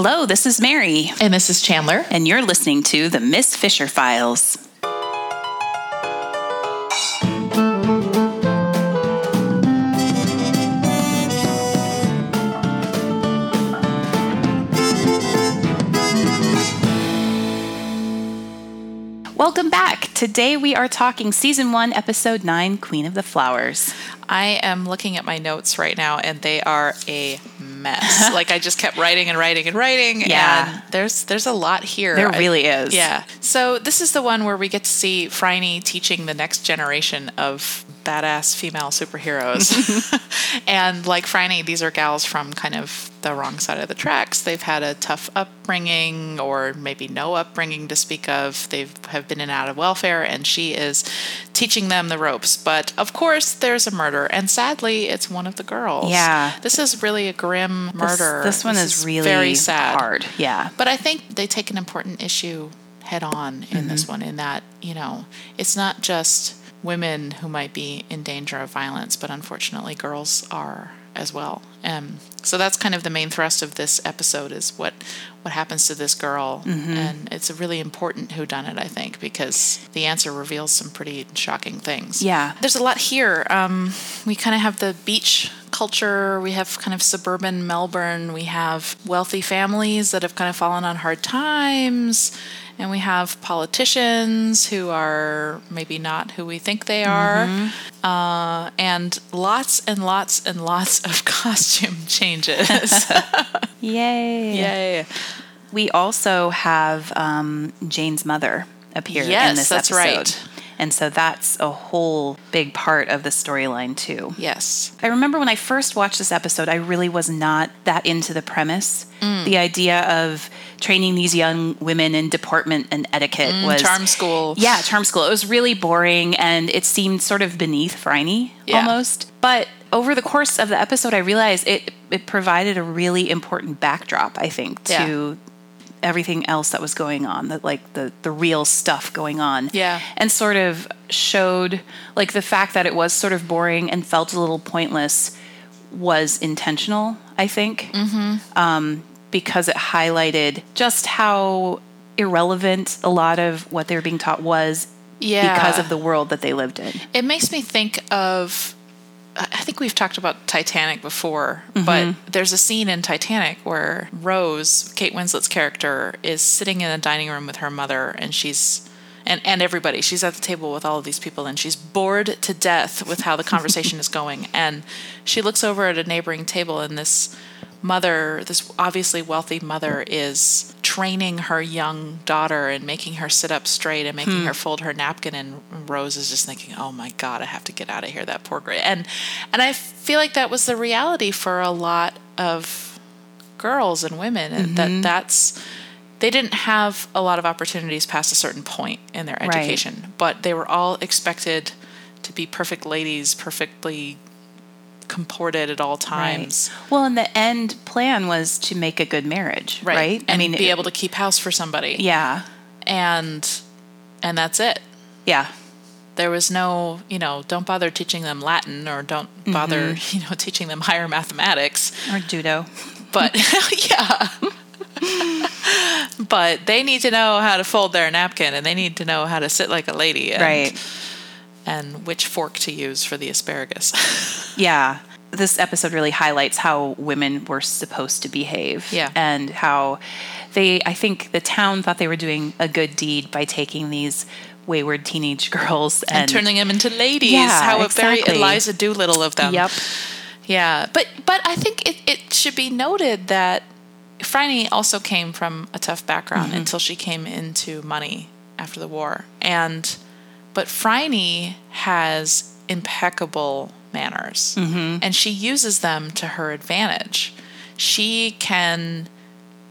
Hello, this is Mary, And this is Chandler. and you're listening to the Miss Fisher Files. Welcome back. Today we are talking season one, episode nine, Queen of the Flowers. I am looking at my notes right now and they are a mess. like I just kept writing and writing and writing. Yeah. And there's there's a lot here. There I- really is. Yeah. So this is the one where we get to see Phryne teaching the next generation of badass female superheroes. and like Phryne, these are gals from kind of the wrong side of the tracks. They've had a tough upbringing or maybe no upbringing to speak of. They have been in and out of welfare and she is teaching them the ropes. But of course there's a murder and sadly it's one of the girls. Yeah. This is really a grim murder. This, one is, really very sad. hard. Yeah. But I think they take an important issue head on in this mm-hmm. one, in that, you know, it's not just women who might be in danger of violence, but unfortunately, girls are as well. Um, so that's kind of the main thrust of this episode is what what happens to this girl, and it's a really important who done it, I think, because the answer reveals some pretty shocking things. Yeah. There's a lot here. Um, we kind of have the beach culture. We have kind of suburban Melbourne. We have wealthy families that have kind of fallen on hard times. And we have politicians who are maybe not who we think they are. Uh, and lots and lots and lots of costume changes. Yay. Yay. We also have um, Jane's mother appear in Yes, this that's episode. right. And so that's a whole big part of the storyline, too. Yes. I remember when I first watched this episode, I really was not that into the premise. Mm. The idea of training these young women in deportment and etiquette was. Mm, Charm school. Yeah, charm school. It was really boring and it seemed sort of beneath Phryne Yeah. almost. But over the course of the episode, I realized it, it provided a really important backdrop, I think, to everything else that was going on, that like the the real stuff going on. Yeah. And sort of showed like the fact that it was sort of boring and felt a little pointless was intentional, I think. Mm-hmm. Um, because it highlighted just how irrelevant a lot of what they were being taught was Yeah. because of the world that they lived in. It makes me think of. I think we've talked about Titanic before, mm-hmm. but there's a scene in Titanic where Rose, Kate Winslet's character, is sitting in the dining room with her mother, and she's and and everybody. She's at the table with all of these people, and she's bored to death with how the conversation is going. And she looks over at a neighboring table, and this mother, this obviously wealthy mother, is training her young daughter and making her sit up straight and making her hmm. fold her napkin. And Rose is just thinking, "Oh my God, I have to get out of here." That poor girl. And and I feel like that was the reality for a lot of girls and women, and that mm-hmm. that's they didn't have a lot of opportunities past a certain point in their Right. education, but they were all expected to be perfect ladies, perfectly comported at all times. Right. Well, and the end plan was to make a good marriage, right? I mean, be able to keep house for somebody. Yeah. And and that's it. Yeah. There was no, you know, don't bother teaching them Latin or don't bother, mm-hmm. you know, teaching them higher mathematics. Or judo. But yeah. but they need to know how to fold their napkin and they need to know how to sit like a lady and, Right. And which fork to use for the asparagus. Yeah. This episode really highlights how women were supposed to behave. Yeah. And how they, I think the town thought they were doing a good deed by taking these wayward teenage girls and, and turning them into ladies. Yeah, how exactly. very Eliza Doolittle of them. Yep. Yeah, but but I think it, it should be noted that Franny also came from a tough background Mm-hmm. until she came into money after the war, and but Phryne has impeccable manners, Mm-hmm. and she uses them to her advantage. She can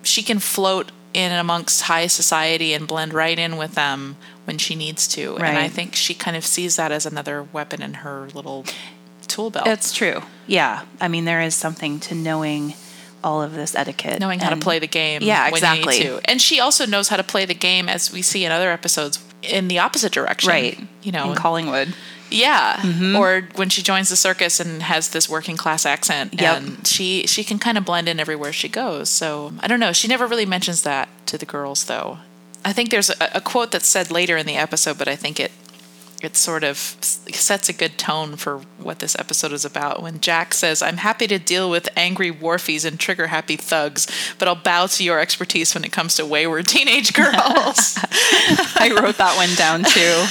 she can float in amongst high society and blend right in with them when she needs to, and I think she kind of sees that as another weapon in her little tool belt. That's true. Yeah. I mean, there is something to knowing all of this etiquette. knowing how to play the game Yeah, when exactly. you need to. And she also knows how to play the game as we see in other episodes in the opposite direction. Right. You know. in Collingwood. Yeah, mm-hmm. or when she joins the circus and has this working class accent, Yep. and she she can kind of blend in everywhere she goes. So I don't know. She never really mentions that to the girls, though. I think there's a, a quote that's said later in the episode, but I think it it sort of sets a good tone for what this episode is about. When Jack says, "I'm happy to deal with angry wharfies and trigger happy thugs, but I'll bow to your expertise when it comes to wayward teenage girls." I wrote that one down too.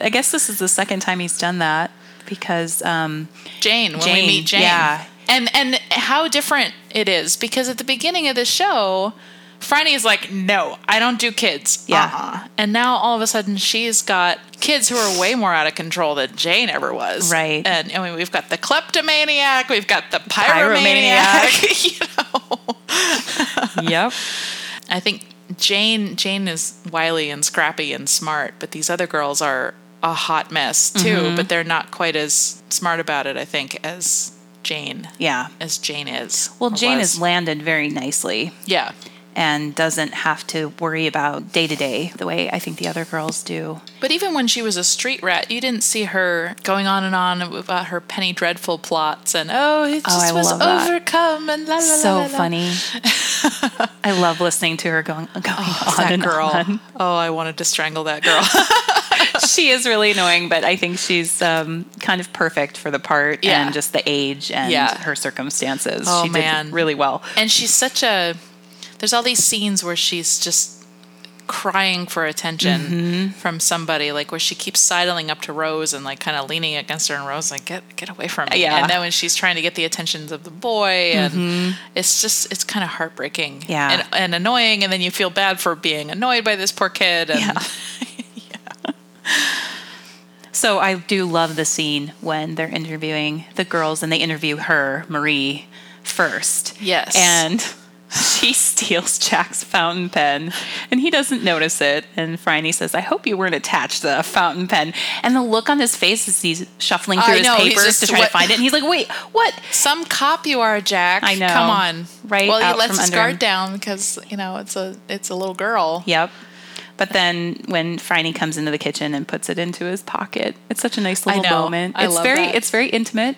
I guess this is the second time he's done that because um, Jane, when we meet Jane. yeah. And and how different it is because at the beginning of the show, Franny is like, "No, I don't do kids." Yeah. Uh-uh. And now all of a sudden she's got kids who are way more out of control than Jane ever was. Right. And I mean, we've got the kleptomaniac, we've got the pyromaniac. you know. yep. I think Jane Jane is wily and scrappy and smart, but these other girls are a hot mess too, Mm-hmm. but they're not quite as smart about it, I think, as Jane. Yeah. As Jane is. Well, Jane was. is landed very nicely Yeah. And doesn't have to worry about day to day the way I think the other girls do. But even when she was a street rat, you didn't see her going on and on about her Penny Dreadful plots and oh, it Oh, just I was love that. overcome and la la la. so la, funny. I love listening to her going, going on That and girl. on. Oh, I wanted to strangle that girl. She is really annoying, but I think she's um, kind of perfect for the part Yeah. and just the age and Yeah. her circumstances. Oh, she man. did really well. and she's such a there's all these scenes where she's just crying for attention Mm-hmm. from somebody like where she keeps sidling up to Rose and like kind of leaning against her and Rose like get get away from me Yeah. and then when she's trying to get the attentions of the boy and it's just it's kind of heartbreaking Mm-hmm. Yeah. and, and annoying and then you feel bad for being annoyed by this poor kid and Yeah. So I do love the scene when they're interviewing the girls and they interview her, Marie, first. Yes. And she steals Jack's fountain pen and he doesn't notice it. And Franny says, I hope you weren't attached to a fountain pen. And the look on his face as he's shuffling through I his know, papers just- to try what- to find it. And he's like, wait, what? some cop you are Jack I know. come on Right well he lets his guard him. down because you know it's a it's a little girl Yep. But then when Franny comes into the kitchen and puts it into his pocket, it's such a nice little moment. I it's love very that. it's very intimate.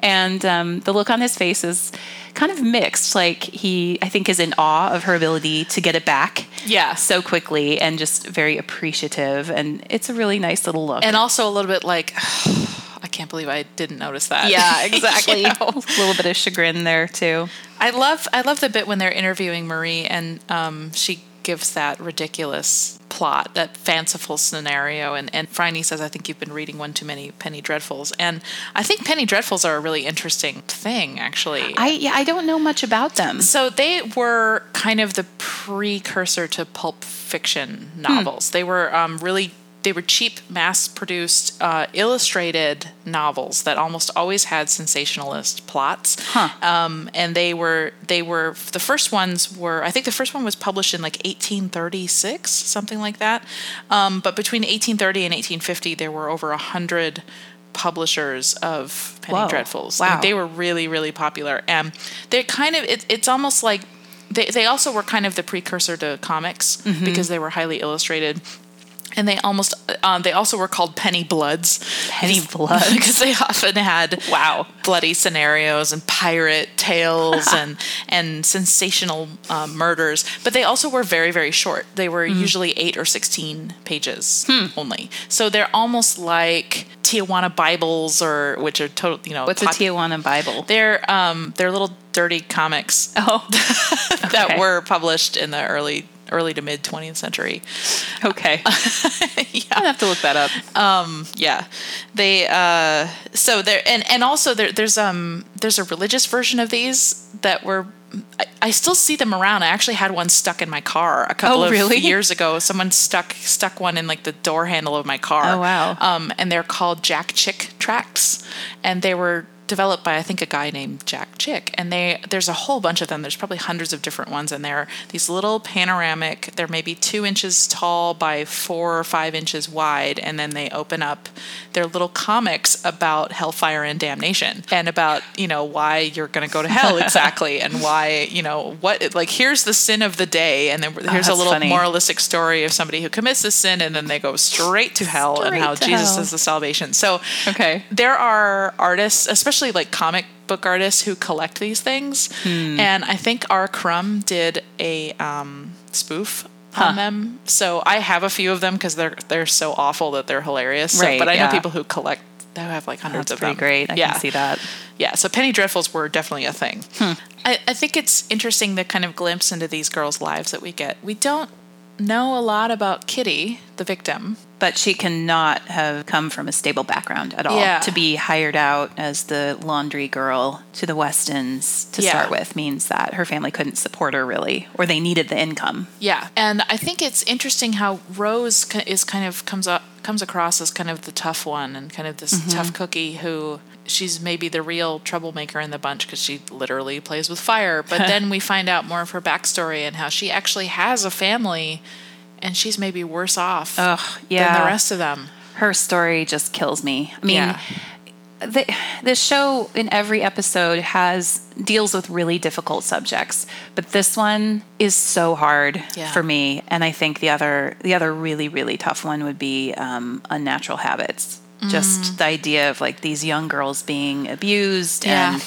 And um, the look on his face is kind of mixed. Like he, I think, is in awe of her ability to get it back yeah so quickly and just very appreciative. And it's a really nice little look. and also a little bit like I can't believe I didn't notice that. yeah, exactly. You know? A little bit of chagrin there too. I love I love the bit when they're interviewing Marie and um, she gives that ridiculous plot, that fanciful scenario, and and Franny says, "I think you've been reading one too many Penny Dreadfuls," and I think Penny Dreadfuls are a really interesting thing, actually. I yeah, I don't know much about them. So they were kind of the precursor to pulp fiction novels. They were um, really they were cheap, mass-produced, uh, illustrated novels that almost always had sensationalist plots. Huh. Um, and they were they were the first ones were I think the first one was published in like 1836, something like that. Um, but between 1830 and 1850, there were over a hundred publishers of Penny Whoa. Dreadfuls. Wow. They were really really popular and they're kind of it, it's almost like they, they also were kind of the precursor to comics Mm-hmm. because they were highly illustrated and they almost um, they also were called penny bloods Penny Bloods? because they often had Wow. bloody scenarios and pirate tales and and sensational um, murders but they also were very very short they were Mm-hmm. usually 8 or 16 pages only so they're almost like Tijuana Bibles or which are total you know What's pop- a Tijuana Bible? they're um they're little dirty comics Oh, that Okay. were published in the early early to mid 20th century. okay. yeah. I have to look that up. Yeah. They uh so there and and also there there's um there's a religious version of these that were I, I still see them around. I actually had one stuck in my car a couple Oh, of really? years ago. Someone stuck stuck one in like the door handle of my car. Oh, wow. Um, and they're called Jack Chick tracts, and they were developed by I think a guy named Jack Chick, and they there's a whole bunch of them. There's probably hundreds of different ones, and they're these little panoramic. They're maybe two inches tall by four or five inches wide, and then they open up. They're little comics about hellfire and damnation, and about you know why you're going to go to hell exactly, and why you know what like here's the sin of the day, and then oh, here's a little funny. moralistic story of somebody who commits this sin, and then they go straight to hell, and how Jesus hell. is the salvation. So Okay. there are artists, especially like comic book artists, who collect these things. Hmm. And I think R. Crumb did a um, spoof Huh. on them. So I have a few of them because they're they're so awful that they're hilarious. So- Right, but I know people who collect who have like hundreds That's of pretty them. great. I yeah. can see that. Yeah, so penny dreadfuls were definitely a thing. I, I think it's interesting the kind of glimpse into these girls' lives that we get. We don't know a lot about Kitty, the victim. But she cannot have come from a stable background at all. Yeah. To be hired out as the laundry girl to the Westons to Yeah. start with means that her family couldn't support her really, or they needed the income. Yeah, and I think it's interesting how Rose is kind of comes up comes across as kind of the tough one and kind of this Mm-hmm. tough cookie who she's maybe the real troublemaker in the bunch because she literally plays with fire. But then we find out more of her backstory and how she actually has a family, and she's maybe worse off yeah. than the rest of them. Her story just kills me. I mean, Yeah. the, this show in every episode has deals with really difficult subjects, but this one is so hard Yeah. for me. And I think the other the other really really tough one would be um, unnatural habits. Mm. Just the idea of like these young girls being abused Yeah. and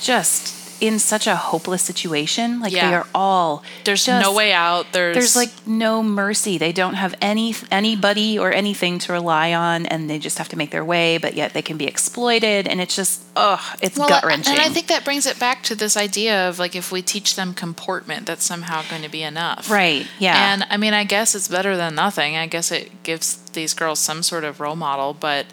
just in such a hopeless situation. Like they are all There's just- no way out. There's there's like no mercy. They don't have any anybody or anything to rely on, and they just have to make their way. But yet they can be exploited, and it's just ugh, it's Well, gut wrenching. And I think that brings it back to this idea of like if we teach them comportment, that's somehow going to be enough. right, yeah, And I mean, I guess it's better than nothing. I guess it gives these girls some sort of role model, but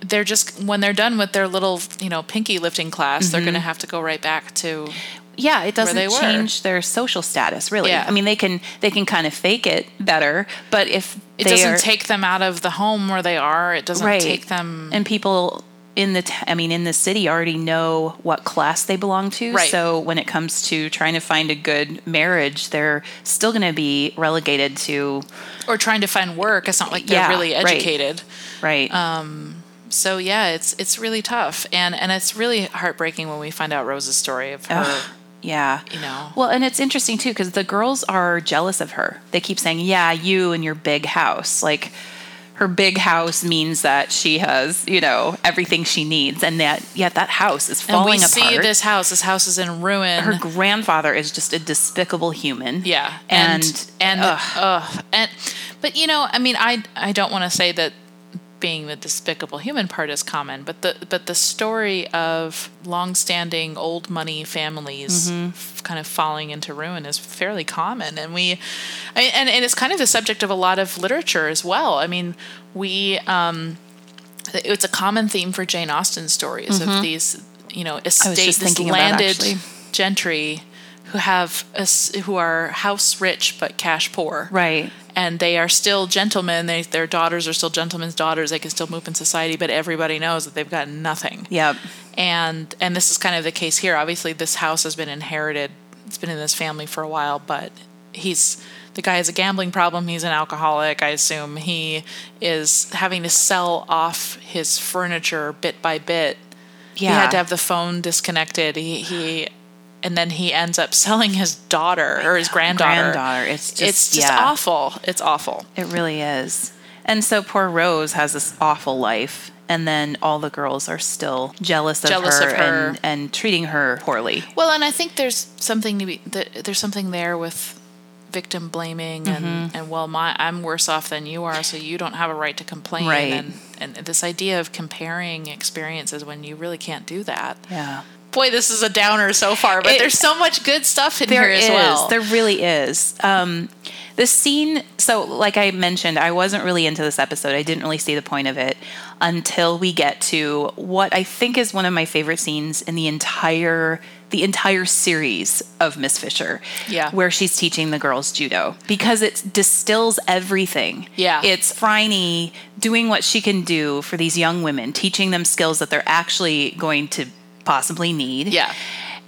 they're just when they're done with their little, you know, pinky lifting class, they're going Mm-hmm. to have to go right back to yeah. It doesn't change their social status really. Yeah. I mean, they can they can kind of fake it better, but if it they doesn't are, take them out of the home where they are. It doesn't right, take them and people. In the, t- I mean, in the city, already know what class they belong to. Right. So when it comes to trying to find a good marriage, they're still going to be relegated to or trying to find work. It's not like they're Yeah, really right. educated. right. So yeah, it's it's really tough, and and it's really heartbreaking when we find out Rose's story of her. Ugh, yeah. you know. Well, and it's interesting too because the girls are jealous of her. They keep saying, "Yeah, you and your big house." Like her big house means that she has, you know, everything she needs, and that yet that house is And falling we apart. see this house. This house is in ruin. her grandfather is just a despicable human. Yeah, and and and ugh. ugh. and but you know, I mean, I I don't want to say that being the despicable human part is common, but the but the story of long-standing old money families Mm-hmm. f- kind of falling into ruin is fairly common, and we, I, and and it's kind of the subject of a lot of literature as well. I mean, we. um it's a common theme for Jane Austen stories of these, you know, estate, Mm-hmm. this landed gentry who have a who are house rich but cash poor, right. And they are still gentlemen. They, their daughters are still gentlemen's daughters. They can still move in society, but everybody knows that they've got nothing. Yep. And and this is kind of the case here. Obviously, this house has been inherited. It's been in this family for a while, but he's the guy has a gambling problem. He's an alcoholic. I assume he is having to sell off his furniture bit by bit. Yeah. He had to have the phone disconnected. He he. And then he ends up selling his daughter or his granddaughter. Granddaughter. It's just it's just yeah. awful. It's awful. It really is. And so poor Rose has this awful life, and then all the girls are still jealous of, Jealous her, of her. And, and treating her poorly. Well, and I think there's something to be there's something there with victim blaming Mm-hmm. and, and well my I'm worse off than you are so you don't have a right to complain Right. and and this idea of comparing experiences when you really can't do that. Yeah. Boy, this is a downer so far, but It- there's so much good stuff in here as is. well. There really is. Um, the scene. So, like I mentioned, I wasn't really into this episode. I didn't really see the point of it until we get to what I think is one of my favorite scenes in the entire the entire series of Miss Fisher. Yeah. Where she's teaching the girls judo because it distills everything. Yeah. It's Phryne doing what she can do for these young women, teaching them skills that they're actually going to possibly need. Yeah.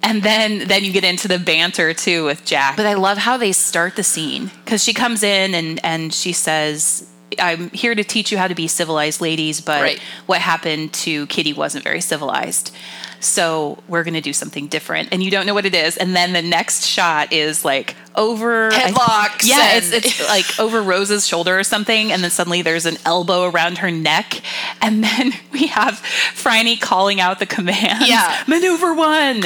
And then then you get into the banter too with Jack. But I love how they start the scene cuz she comes in and and she says I'm here to teach you how to be civilized ladies, but Right. what happened to Kitty wasn't very civilized. So we're going to do something different. And you don't know what it is. And then the next shot is like over Headlocks yeah, it's, it's like over Rose's shoulder or something. And then suddenly there's an elbow around her neck. And then we have Phryne calling out the commands. Yeah. Maneuver one.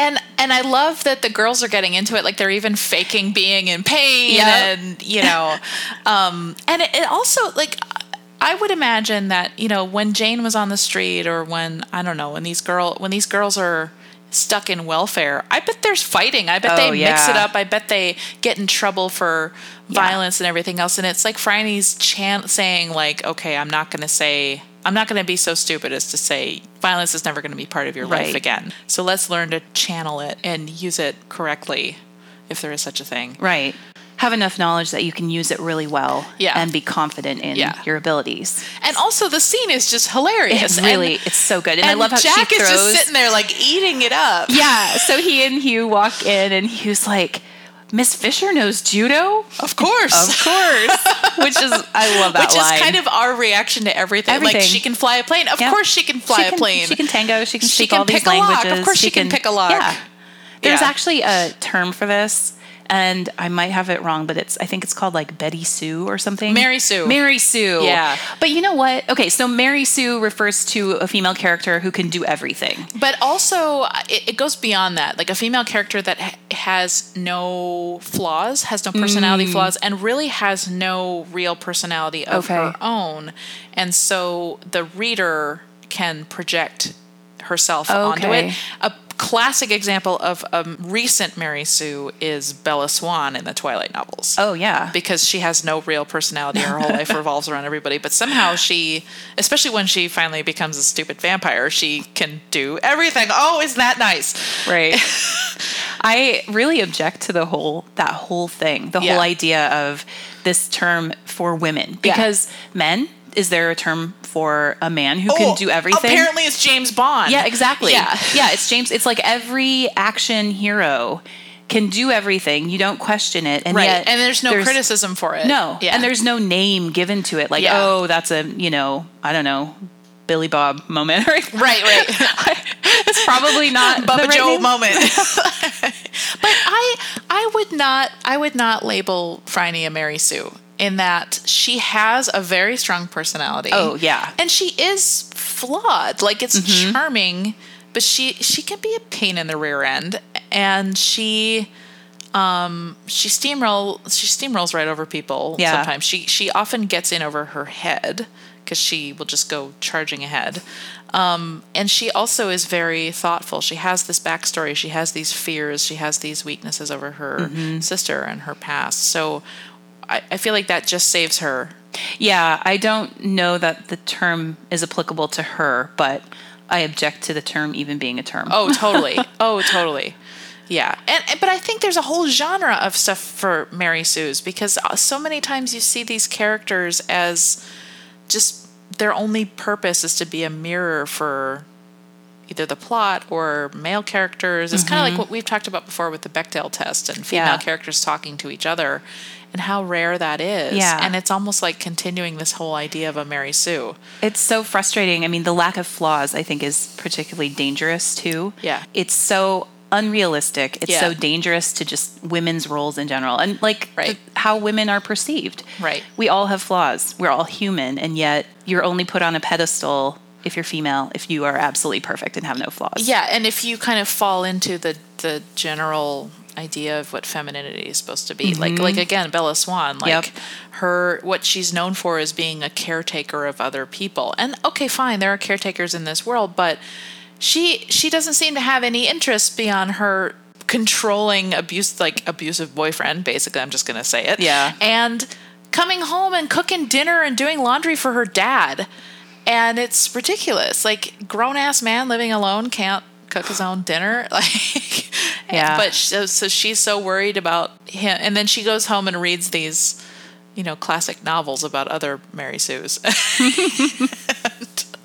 And and I love that the girls are getting into it. Like they're even faking being in pain, Yep. and you know, um, and it, it also like I would imagine that you know when Jane was on the street, or when I don't know when these girl when these girls are stuck in welfare, I bet there's fighting. I bet Oh, they mix it up. I bet they get in trouble for violence and everything else. And it's like Phryne's chan- saying like, okay, I'm not going to say. I'm not going to be so stupid as to say violence is never going to be part of your life again. So let's learn to channel it and use it correctly, if there is such a thing. Right. Have enough knowledge that you can use it really well Yeah. and be confident in Yeah. your abilities. And also, the scene is just hilarious. It's And- really, it's so good. And, I love how Jack she is throws. just sitting there like eating it up. Yeah. So he and Hugh walk in, and Hugh's like, "Miss Fisher knows judo." Of course. Of course. Which is, I love that Which line. is kind of our reaction to everything. Like Everything. she can fly a plane. Of Yep. course she can fly She a plane. She can tango. She can She speak can all these pick a lock. Of course she can pick a lock. Yeah. There's Yeah. actually a term for this. And I might have it wrong, but it's I think it's called like Betty Sue or something. Mary Sue. Mary Sue. Yeah. But you know what? Okay, so Mary Sue refers to a female character who can do everything. But also, it, it goes beyond that. Like a female character that ha- has no flaws, has no personality Mm. flaws, and really has no real personality of Okay. her own. And so the reader can project herself onto it. A classic example of a recent Mary Sue is Bella Swan in the Twilight novels Oh yeah. because she has no real personality. Her whole life revolves around everybody. But somehow she, especially when she finally becomes a stupid vampire, she can do everything. Oh, isn't that nice? Right. I really object to the whole that whole thing, the Yeah. whole idea of this term for women because men is there a term for a man who can Oh, do everything? Apparently, it's James Bond. Yeah, exactly. Yeah. yeah, it's James. It's like every action hero can do everything. You don't question it, and Right. yet and there's no criticism for it. No, Yeah. and there's no name given to it. Like, Yeah. oh, that's a you know, I don't know, Billy Bob moment. Right, Right, right. it's probably not Bubba right Joe name. moment. but I I would not I would not label Phryne a Mary Sue in that she has a very strong personality. Oh, yeah. And she is flawed. Like it's Mm-hmm. charming, but she she can be a pain in the rear end and she um she steamroll she steamrolls right over people Yeah. sometimes. She she often gets in over her head because she will just go charging ahead. Um, and she also is very thoughtful. She has this backstory. She has these fears. She has these weaknesses over her Mm-hmm. sister and her past. So I, I feel like that just saves her. Yeah, I don't know that the term is applicable to her, but I object to the term even being a term. Oh, totally. oh, totally. Yeah, and, and- but I think there's a whole genre of stuff for Mary Sue's because uh, so many times you see these characters as just their only purpose is to be a mirror for either the plot or male characters. It's kind of like mm-hmm. what we've talked about before with the Bechdel test and female Yeah. characters talking to each other and how rare that is. Yeah. And it's almost like continuing this whole idea of a Mary Sue. It's so frustrating. I mean, the lack of flaws, I think, is particularly dangerous too. Yeah. It's so unrealistic. It's Yeah. so dangerous to just women's roles in general and like Right. the- how women are perceived. Right. We all have flaws. We're all human. And yet you're only put on a pedestal if you're female, if you are absolutely perfect and have no flaws. Yeah, and if you kind of fall into the the general idea of what femininity is supposed to be, like mm-hmm. like again, Bella Swan, like Yep. her what she's known for is being a caretaker of other people. And okay, fine, there are caretakers in this world, but she she doesn't seem to have any interest beyond her controlling abuse like abusive boyfriend basically i'm just going to say it Yeah. and coming home and cooking dinner and doing laundry for her dad and it's ridiculous like grown ass man living alone can't cook his own dinner. Like, Yeah. But so, so she's so worried about him, and then she goes home and reads these, you know, classic novels about other Mary Sues.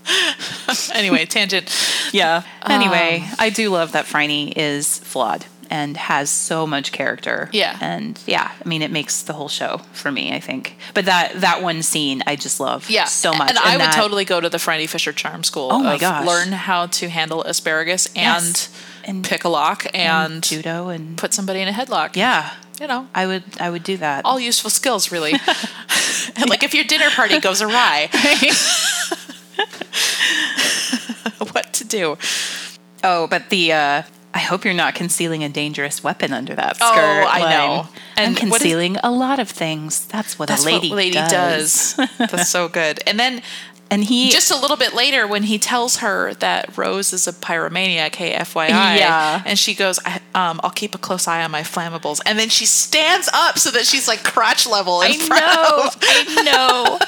anyway, tangent. Yeah. Anyway, Um, I do love that Phryne is flawed and has so much character. Yeah. And yeah, I mean, it makes the whole show for me, I think. But that that one scene, I just love Yeah, so much. And, I would totally go to the Franny Fisher Charm School. Oh my of gosh. Learn how to handle asparagus and, Yes. And- pick a lock and, judo and put somebody in a headlock. yeah, You know, I would I would do that. all useful skills, really. And like if your dinner party goes awry, what to do? Oh, but the uh I hope you're not concealing a dangerous weapon under that skirt. Oh. I line. know. And And what is- concealing a lot of things. That's what That's a lady, what lady does. does. That's so good. And then And he just a little bit later, when he tells her that Rose is a pyromaniac, hey, FYI, Yeah. and she goes, I, um, "I'll keep a close eye on my flammables," and then she stands up so that she's like crotch level in I front know. of. I know.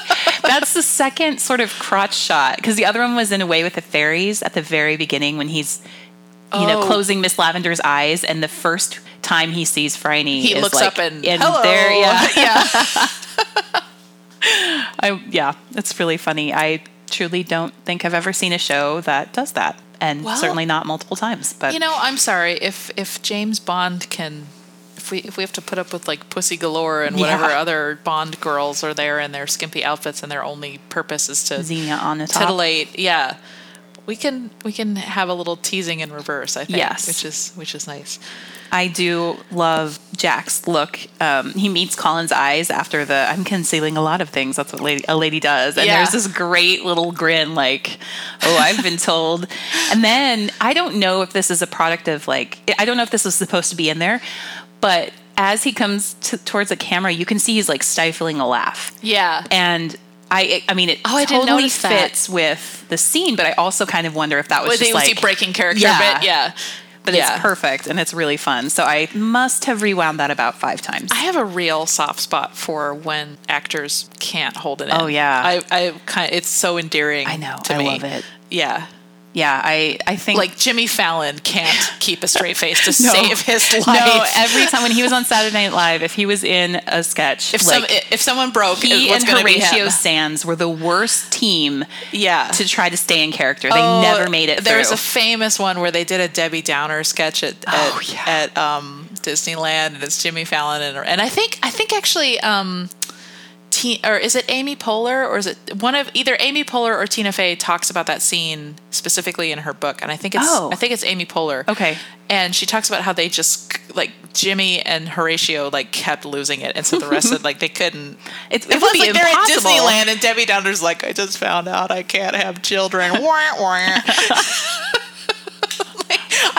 That's the second sort of crotch shot because the other one was in a way with the fairies at the very beginning when he's, you know, Oh. closing Miss Lavender's eyes, and the first time he sees Franny, He looks like, up and in hello, there. Yeah, yeah. I, yeah, it's really funny. I truly don't think I've ever seen a show that does that, and Well, certainly not multiple times. But You know, I'm sorry if if James Bond can. If we, if we have to put up with like Pussy Galore and whatever Yeah. other Bond girls are there in their skimpy outfits and their only purpose is to Xenia Onatopp. titillate, yeah, we can we can have a little teasing in reverse. I think, Yes. which is which is nice. I do love Jack's look. Um, he meets Collins' eyes after the I'm concealing a lot of things. That's what lady, a lady does. And Yeah. there's this great little grin, like, oh, I've been told. And then I don't know if this is a product of like, I don't know if this was supposed to be in there, but as he comes to, towards the camera, you can see he's like stifling a laugh. Yeah, And I, I mean, it Oh, I didn't totally notice that. fits with the scene, but I also kind of wonder if that was was, just like breaking character Yeah. a bit? Yeah, but yeah. it's perfect and it's really fun. So I must have rewound that about five times. I have a real soft spot for when actors can't hold it in. Oh, yeah. I, I kind it's so endearing. I know. To I me. love it. Yeah, Yeah, I, I think like Jimmy Fallon can't keep a straight face to No. save his life. No, every time when he was on Saturday Night Live, if he was in a sketch, if like, some if someone broke, he and Horatio. Sanz were the worst team Yeah. to try to stay in character. They Oh, never made it There was through. a famous one where they did a Debbie Downer sketch at Oh, at, yeah. at um, Disneyland, and it's Jimmy Fallon and and I think I think actually. Um, T- or is it Amy Poehler or is it one of either Amy Poehler or Tina Fey talks about that scene specifically in her book and I think it's Oh. I think it's Amy Poehler. Okay. And she talks about how they just like Jimmy and Horatio like kept losing it and so the rest of like they couldn't it it would was be like they're at impossible. Disneyland and Debbie Downer's like I just found out I can't have children.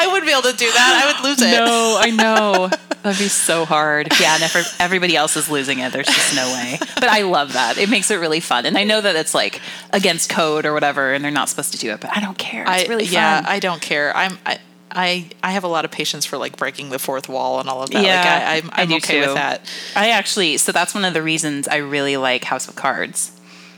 I wouldn't be able to do that. I would lose it. No, I know. That'd be so hard. Yeah, and if everybody else is losing it, there's just no way. But I love that. It makes it really fun. And I know that it's like against code or whatever, and they're not supposed to do it, but I don't care. It's I, really fun. yeah, I don't care. I'm I, I I have a lot of patience for like breaking the fourth wall and all of that. Yeah, like I, I'm, I I'm do okay too. with that. I actually, so that's one of the reasons I really like House of Cards.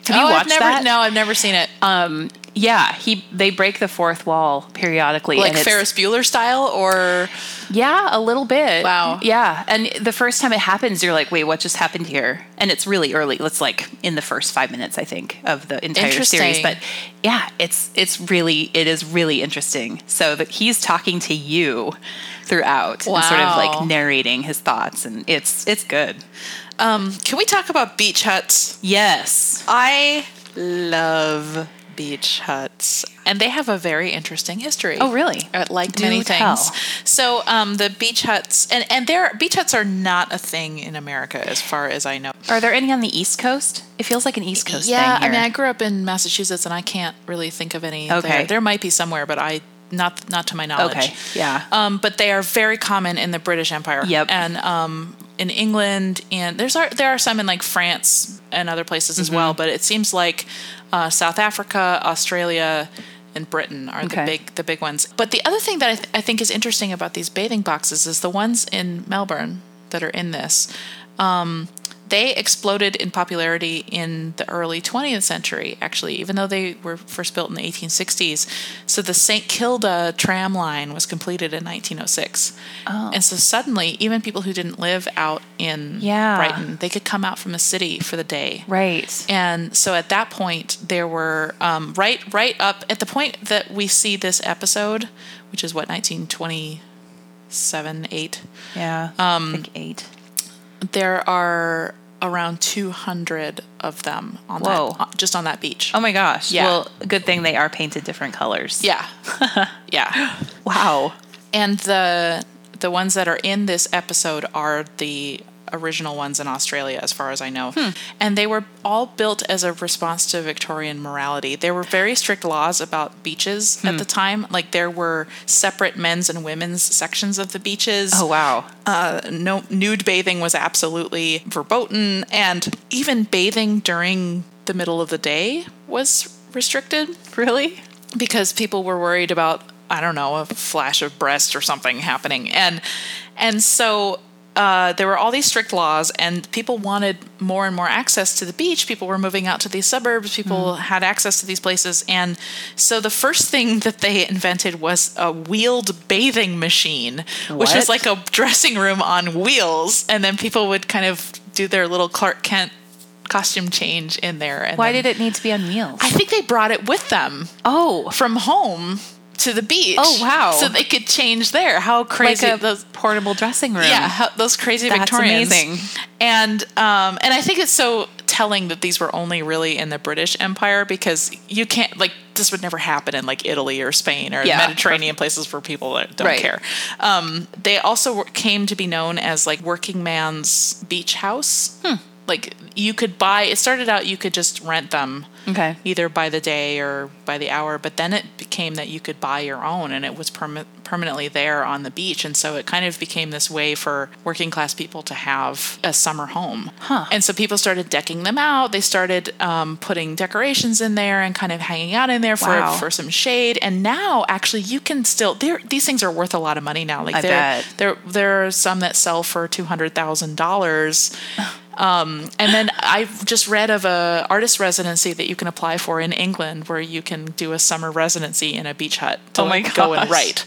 Have oh, you oh, watched I've never that? no, I've never seen it. Um, Yeah, he they break the fourth wall periodically. like Ferris Bueller style or Yeah, a little bit. Wow. Yeah, and the first time it happens, you're like, "Wait, what just happened here?" And it's really early. It's like in the first five minutes, I think, of the entire series. But yeah, it's it's really it is really interesting. So that he's talking to you throughout and sort of like narrating his thoughts, and it's it's good. um can we talk about beach huts? Yes. I love beach huts and they have a very interesting history. Oh, really? Uh, like Do many tell. things. So um, the beach huts and and their beach huts are not a thing in America as far as I know. Are there any on the East Coast? It feels like an East Coast yeah, I mean, I grew up in Massachusetts, and I can't really think of any. Okay. there. there might be somewhere, but I not not to my knowledge. Okay, yeah. Um, but they are very common in the British Empire. Yep. And um, in England, and there's are, there are some in like France and other places as Mm-hmm. well. But it seems like uh, South Africa, Australia. And Britain are Okay. the big the big ones. But the other thing that I, th- I think is interesting about these bathing boxes is the ones in Melbourne that are in this. Um, they exploded in popularity in the early 20th century, actually, even though they were first built in the 1860s. So the St. Kilda tram line was completed in 1906. Oh. And so suddenly, even people who didn't live out in Yeah. Brighton, they could come out from the city for the day. Right. And so at that point, there were um, right right up at the point that we see this episode, which is what 1927, eight. Yeah. Um, I think eight. There are around 200 of them on Whoa. that, just on that beach. Oh my gosh. Yeah. Well, good thing they are painted different colors. Yeah, yeah. Wow. And the the ones that are in this episode are the original ones in Australia, as far as I know. And they were all built as a response to Victorian morality. There were very strict laws about beaches at the time. Like there were separate men's and women's sections of the beaches. Oh wow. Uh, no nude bathing was absolutely verboten, and even bathing during the middle of the day was restricted Really? because people were worried about I don't know a flash of breast or something happening, and and so uh, there were all these strict laws, and people wanted more and more access to the beach. People were moving out to these suburbs. People had access to these places, and so the first thing that they invented was a wheeled bathing machine, which was like a dressing room on wheels, and then people would kind of do their little Clark Kent costume change in there. And Why then- did it need to be on wheels? I think they brought it with them oh, from home to the beach. Oh, wow. So they could change there. How crazy like a those portable dressing room. yeah, how, those crazy That's Victorians. amazing. And um, and I think it's so telling that these were only really in the British Empire because you can't like this would never happen in like Italy or Spain or Yeah. Mediterranean places where people don't Right. care. Um, they also came to be known as like working man's beach house. Hmm. Like you could buy. It started out you could just rent them Okay. either by the day or by the hour. But then it became that you could buy your own, and it was perma- permanently there on the beach. And so it kind of became this way for working class people to have a summer home. Huh. And so people started decking them out. They started um, putting decorations in there and kind of hanging out in there for Wow. for some shade. And now, actually, you can still. There, these things are worth a lot of money now. Like I there, bet. there, there are some that sell for two hundred thousand dollars. Um, and then I've just read of a artist residency that you can apply for in England, where you can do a summer residency in a beach hut to Oh my like, go and write.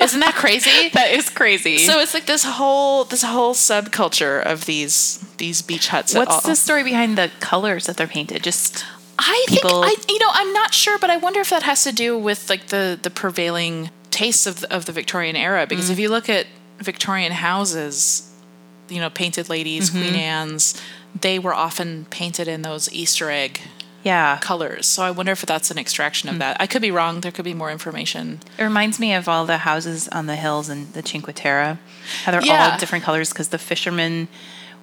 Isn't that crazy? That is crazy. so it's like this whole this whole subculture of these these beach huts. what's the story behind the colors that they're painted? Just I people- think I you know I'm not sure, but I wonder if that has to do with like the the prevailing tastes of the, of the Victorian era. Because Mm. if you look at Victorian houses, you know, painted ladies, Mm-hmm. Queen Anne's, they were often painted in those Easter egg yeah. colors. So I wonder if that's an extraction of Mm. that. I could be wrong. There could be more information. It reminds me of all the houses on the hills in the Cinque Terre. How they're Yeah. all different colors because the fishermen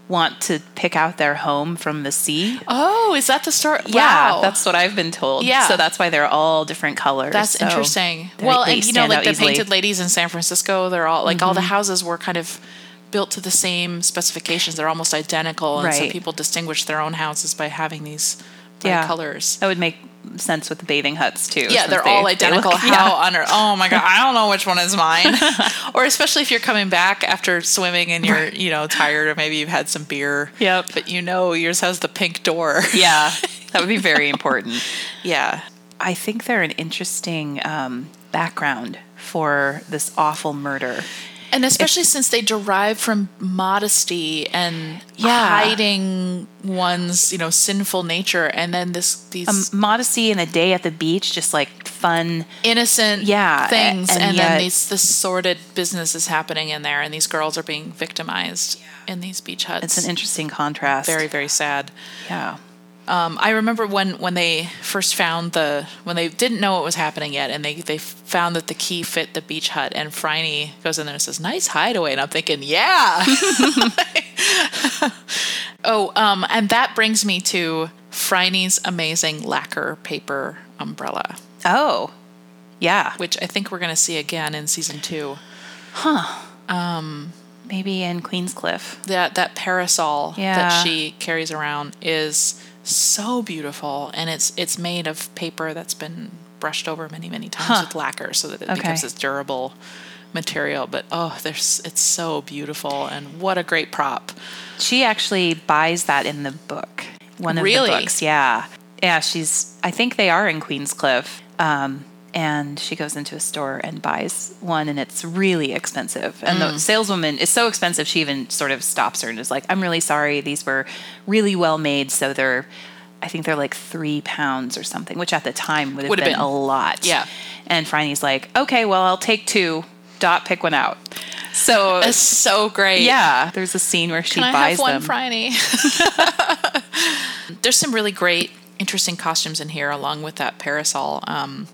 want to pick out their home from the sea. Oh, is that the story? Yeah, wow. that's what I've been told. Yeah. So that's why they're all different colors. That's So interesting. well, and you know, like the easily. Mm-hmm. painted ladies in San Francisco, they're all like all the houses were kind of built to the same specifications. They're almost identical, and so Right. people distinguish their own houses by having these bright Yeah. colors. That would make sense with the bathing huts too. Yeah, since they're they- all they identical. look- How yeah. on earth? Oh my god, I don't know which one is mine. or especially if you're coming back after swimming and you're, you know, tired or maybe you've had some beer. Yep. But you know yours has the pink door. Yeah, that would be very important. yeah. I think they're an interesting um, background for this awful murder. And especially since they derive from modesty and Yeah. hiding one's, you know, sinful nature, and then this these Um, modesty in the day at the beach, just like fun. innocent Yeah, things, and and, yet- then these this sordid business is happening in there, and these girls are being victimized in these beach huts. It's an interesting contrast. very very sad. yeah. Um, I remember when when they first found the when they didn't know what was happening yet, and they they found that the key fit the beach hut, and Phryne goes in there and says, "Nice hideaway," and I'm thinking, yeah. oh, um, and that brings me to Phryne's amazing lacquer paper umbrella, Oh, yeah. which I think we're going to see again in season two. huh? Maybe in Queenscliff. that that parasol Yeah. that she carries around is so beautiful and it's it's made of paper that's been brushed over many many times Huh. with lacquer so that it Okay. becomes this durable material, but oh, there's it's so beautiful and what a great prop. She actually buys that in the book. One of Really? the books, yeah, yeah. She's. I think they are in Queenscliff. Um, and she goes into a store and buys one, and it's really expensive. And Mm. the saleswoman is so expensive, she even sort of stops her and is like, "I'm really sorry. These were really well made, so they're." I think they're like three pounds or something, which at the time would have Would been, have been. a lot. Yeah. And Franny's like, okay, well, I'll take two. Dot, pick one out. So It's so great. yeah, there's a scene where she Can I buys have one, them. Franny? There's some really great, interesting costumes in here, along with that parasol. Um,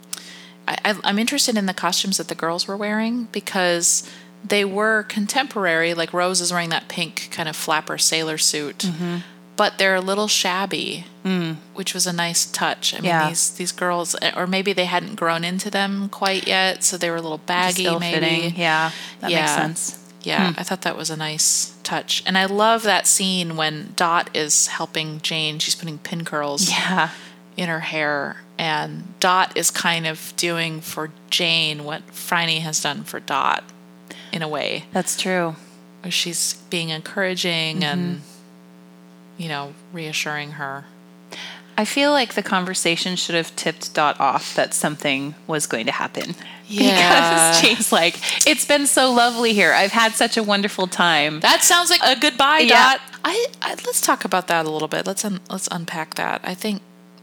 I, I'm interested in the costumes that the girls were wearing because they were contemporary. Like Rose is wearing that pink kind of flapper sailor suit, Mm-hmm. but they're a little shabby, which was a nice touch. I mean, Mm. Yeah. these these girls, or maybe they hadn't grown into them quite yet, so they were a little baggy. Still maybe, fitting. Yeah, that makes sense. yeah, I thought that was a nice touch. And I love that scene when Dot is helping Jane. She's putting pin curls Yeah, in her hair. And Dot is kind of doing for Jane what Phryne has done for Dot in a way. that's true. Where she's being encouraging mm-hmm. and, you know, reassuring her. I feel like the conversation should have tipped Dot off that something was going to happen. Yeah. Because Jane's like, it's been so lovely here. I've had such a wonderful time. That sounds like a goodbye, Yeah. Dot. I, I let's talk about that a little bit. Let's un, let's unpack that. I think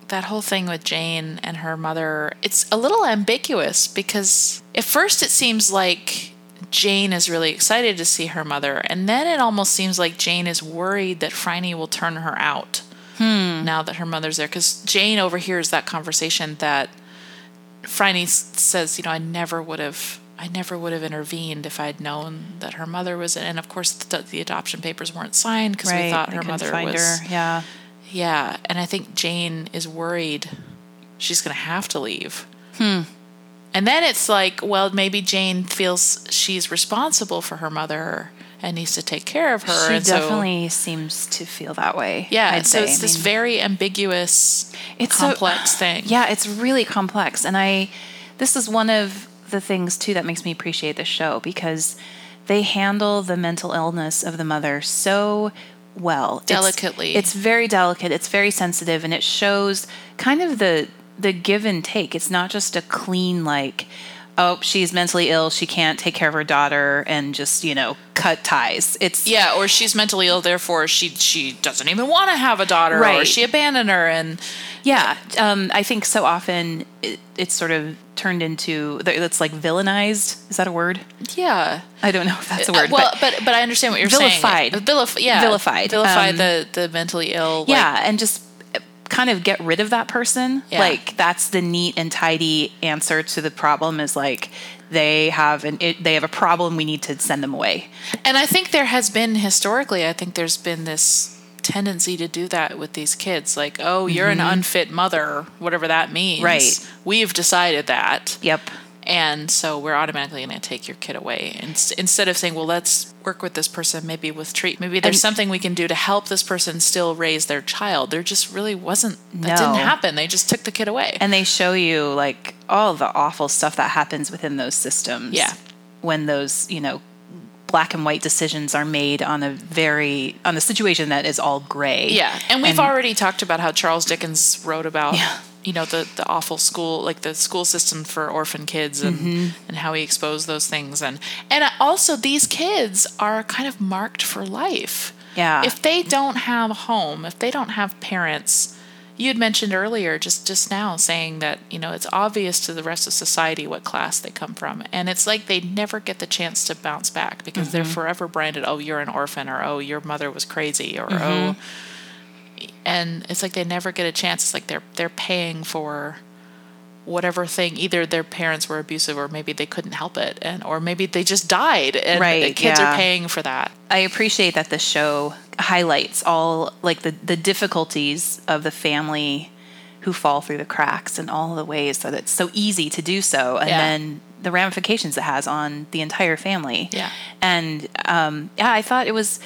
that whole thing with Jane and her mother, it's a little ambiguous because at first it seems like Jane is really excited to see her mother, and then it almost seems like Jane is worried that Phryne will turn her out hmm. now that her mother's there. Because Jane overhears that conversation that Phryne says, you know, I never would have, I never would have intervened if I'd known that her mother was, in. and of course the, the adoption papers weren't signed because we thought her mother find was, her. Yeah. Yeah. And I think Jane is worried she's going to have to leave. Hmm. And then it's like, well, maybe Jane feels she's responsible for her mother and needs to take care of her. She and so, definitely seems to feel that way. yeah. I'd so say. it's I this mean- very ambiguous, it's so- complex thing. Yeah, it's really complex. And I, this is one of the things too that makes me appreciate the show because they handle the mental illness of the mother so well. It's- Delicately. It's, very delicate, it's very sensitive, and it shows kind of the the give and take. It's not just a clean like, oh, she's mentally ill, she can't take care of her daughter and just, you know, cut ties. It's Yeah, or she's mentally ill, therefore she she doesn't even want to have a daughter, or Right. she abandoned her, and Yeah, um, I think so often it, it's sort of turned into it's like villainized. Is that a word? yeah, I don't know if that's a Uh, word. well, but but, but I understand what you're Vilified. saying. Vilif- yeah, Vilified. vilify Um, the the mentally ill. like- yeah, and just kind of get rid of that person. Yeah. Like that's the neat and tidy answer to the problem. Is like they have an it, they have a problem. We need to send them away. And I think there has been historically, I think there's been this tendency to do that with these kids. Like, oh, you're an unfit mother, whatever that means. Mm-hmm. Right. We've decided that. Yep. And so we're automatically going to take your kid away. And instead of saying, well, let's work with this person, maybe with treat, maybe there's And- something we can do to help this person still raise their child. There just really wasn't, that No. didn't happen. They just took the kid away. And they show you like all the awful stuff that happens within those systems. Yeah. When those, you know, black and white decisions are made on a very on a situation that is all gray. Yeah, and we've already talked about how Charles Dickens wrote about Yeah. you know the the awful school like the school system for orphan kids and Mm-hmm. and how he exposed those things and and also these kids are kind of marked for life. Yeah. If they don't have a home, if they don't have parents, you had mentioned earlier just just now saying that you know it's obvious to the rest of society what class they come from and it's like they never get the chance to bounce back because they're mm-hmm. forever branded oh you're an orphan or oh your mother was crazy or oh mm-hmm. and it's like they never get a chance. It's like they're they're paying for whatever thing either their parents were abusive or maybe they couldn't help it and or maybe they just died and Right, the kids yeah. are paying for that I appreciate that the show highlights all like the, the difficulties of the family who fall through the cracks and all the ways that it's so easy to do so and Yeah. then the ramifications it has on the entire family. Yeah. And um, yeah, I thought it was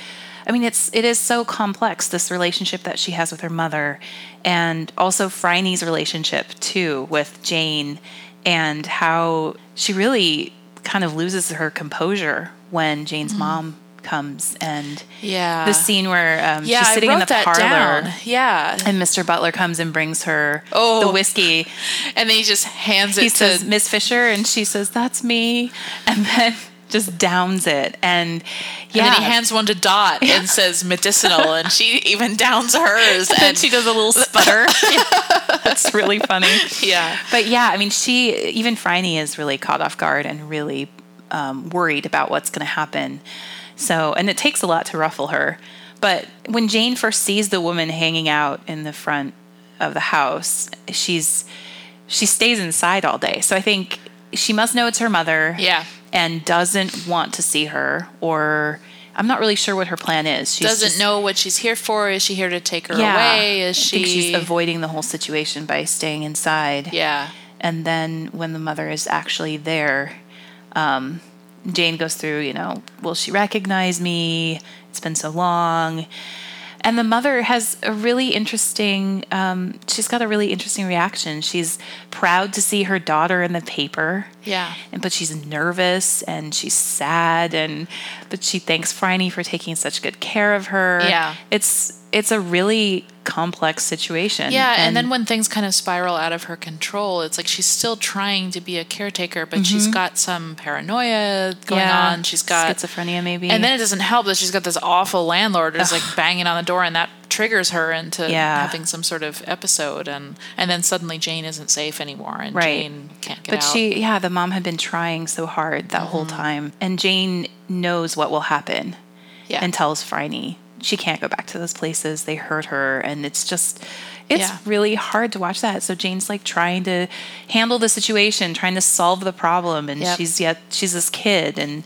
I mean it's it is so complex this relationship that she has with her mother and also Phryne's relationship too with Jane and how she really kind of loses her composure when Jane's mom comes and Yeah. the scene where um, yeah, she's sitting in the parlor down. Yeah. and Mr. Butler comes and brings her Oh. the whiskey. And then he just hands it He to says, Miss Fisher, and she says, That's me. And then just downs it. And yeah. And then he hands one to Dot and says medicinal, and she even downs hers. and And she does a little sputter. That's really funny. yeah, But yeah, I mean, she, even Phryne is really caught off guard and really um, worried about what's going to happen. So, and it takes a lot to ruffle her. But when Jane first sees the woman hanging out in the front of the house, she's she stays inside all day. So I think she must know it's her mother. Yeah. And doesn't want to see her, or I'm not really sure what her plan is. She doesn't know what she's here for. Is she here to take her Yeah. away? Is I she? think she's avoiding the whole situation by staying inside. yeah, And then when the mother is actually there, um, Jane goes through, you know, will she recognize me? It's been so long. And the mother has a really interesting, um, she's got a really interesting reaction. She's proud to see her daughter in the paper. Yeah, And, but she's nervous and she's sad and but she thanks Phryne for taking such good care of her. Yeah. It's it's a really complex situation. yeah. And, then when things kind of spiral out of her control, it's like she's still trying to be a caretaker, but she's got some paranoia going Mm-hmm. yeah, on. She's got schizophrenia maybe. And then it doesn't help that she's got this awful landlord who's like banging on the door, and that triggers her into Yeah. having some sort of episode. And and then suddenly Jane isn't safe anymore, and Right. Jane But out. she, yeah, the mom had been trying so hard that whole Mm-hmm. time. And Jane knows what will happen yeah. and tells Phryne she can't go back to those places. They hurt her. And it's just, it's Yeah. really hard to watch that. So Jane's like trying to handle the situation, trying to solve the problem. And Yep. she's yet, she's this kid. And,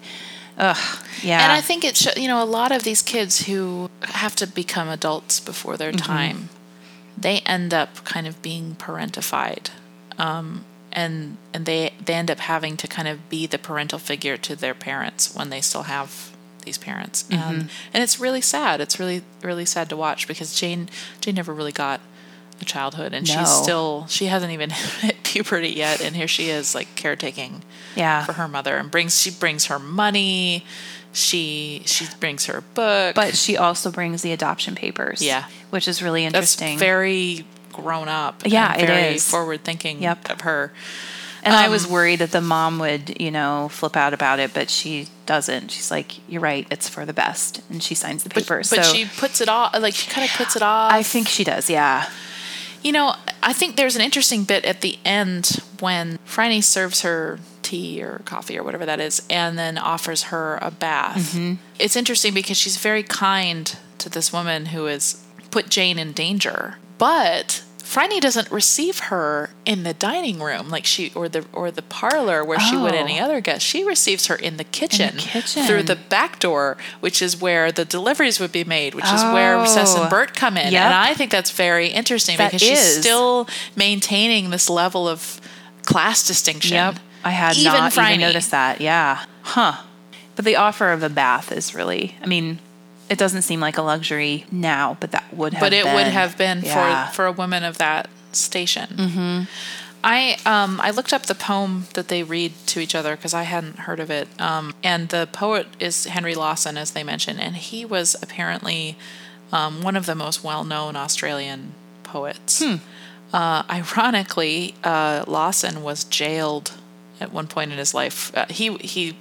ugh, yeah. And I think it, you know, a lot of these kids who have to become adults before their Mm-hmm. time, they end up kind of being parentified, um, and and they they end up having to kind of be the parental figure to their parents when they still have these parents, Mm-hmm. and and it's really sad. It's really really sad to watch because Jane Jane never really got a childhood, and No. she's still she hasn't even hit puberty yet, and here she is like caretaking yeah. for her mother and brings she brings her money she she brings her book But she also brings the adoption papers. Yeah. Which is really that's interesting. very grown up Yeah, very is. forward thinking Yep. of her And I Um, was worried that the mom would, you know, flip out about it, but she doesn't. She's like, "You're right. It's for the best," and she signs the but, paper. but so she puts it off like she kind of puts it off I think she does. Yeah. you know i think there's an interesting bit at the end when Phryne serves her tea or coffee or whatever that is and then offers her a bath Mm-hmm. it's interesting because she's very kind to this woman who has put jane in danger but Phryne doesn't receive her in the dining room like she or the or the parlor where she would Oh. any other guest. She receives her in the kitchen, kitchen. through the back door, which is where the deliveries would be made, which is where Cec Oh. and Bert come in. Yep. And I think that's very interesting That because she's still maintaining this level of class distinction. Yep. I had Even not Phryne. even noticed that. Yeah. Huh. But the offer of a bath is really. I mean, it doesn't seem like a luxury now, but that would have. but it would been. have been Yeah. for for a woman of that station. Mm-hmm. I um I looked up the poem that they read to each other because I hadn't heard of it. Um, and the poet is Henry Lawson, as they mentioned, and he was apparently um, one of the most well-known Australian poets. Hmm. Uh, ironically, uh, Lawson was jailed at one point in his life. Uh, he he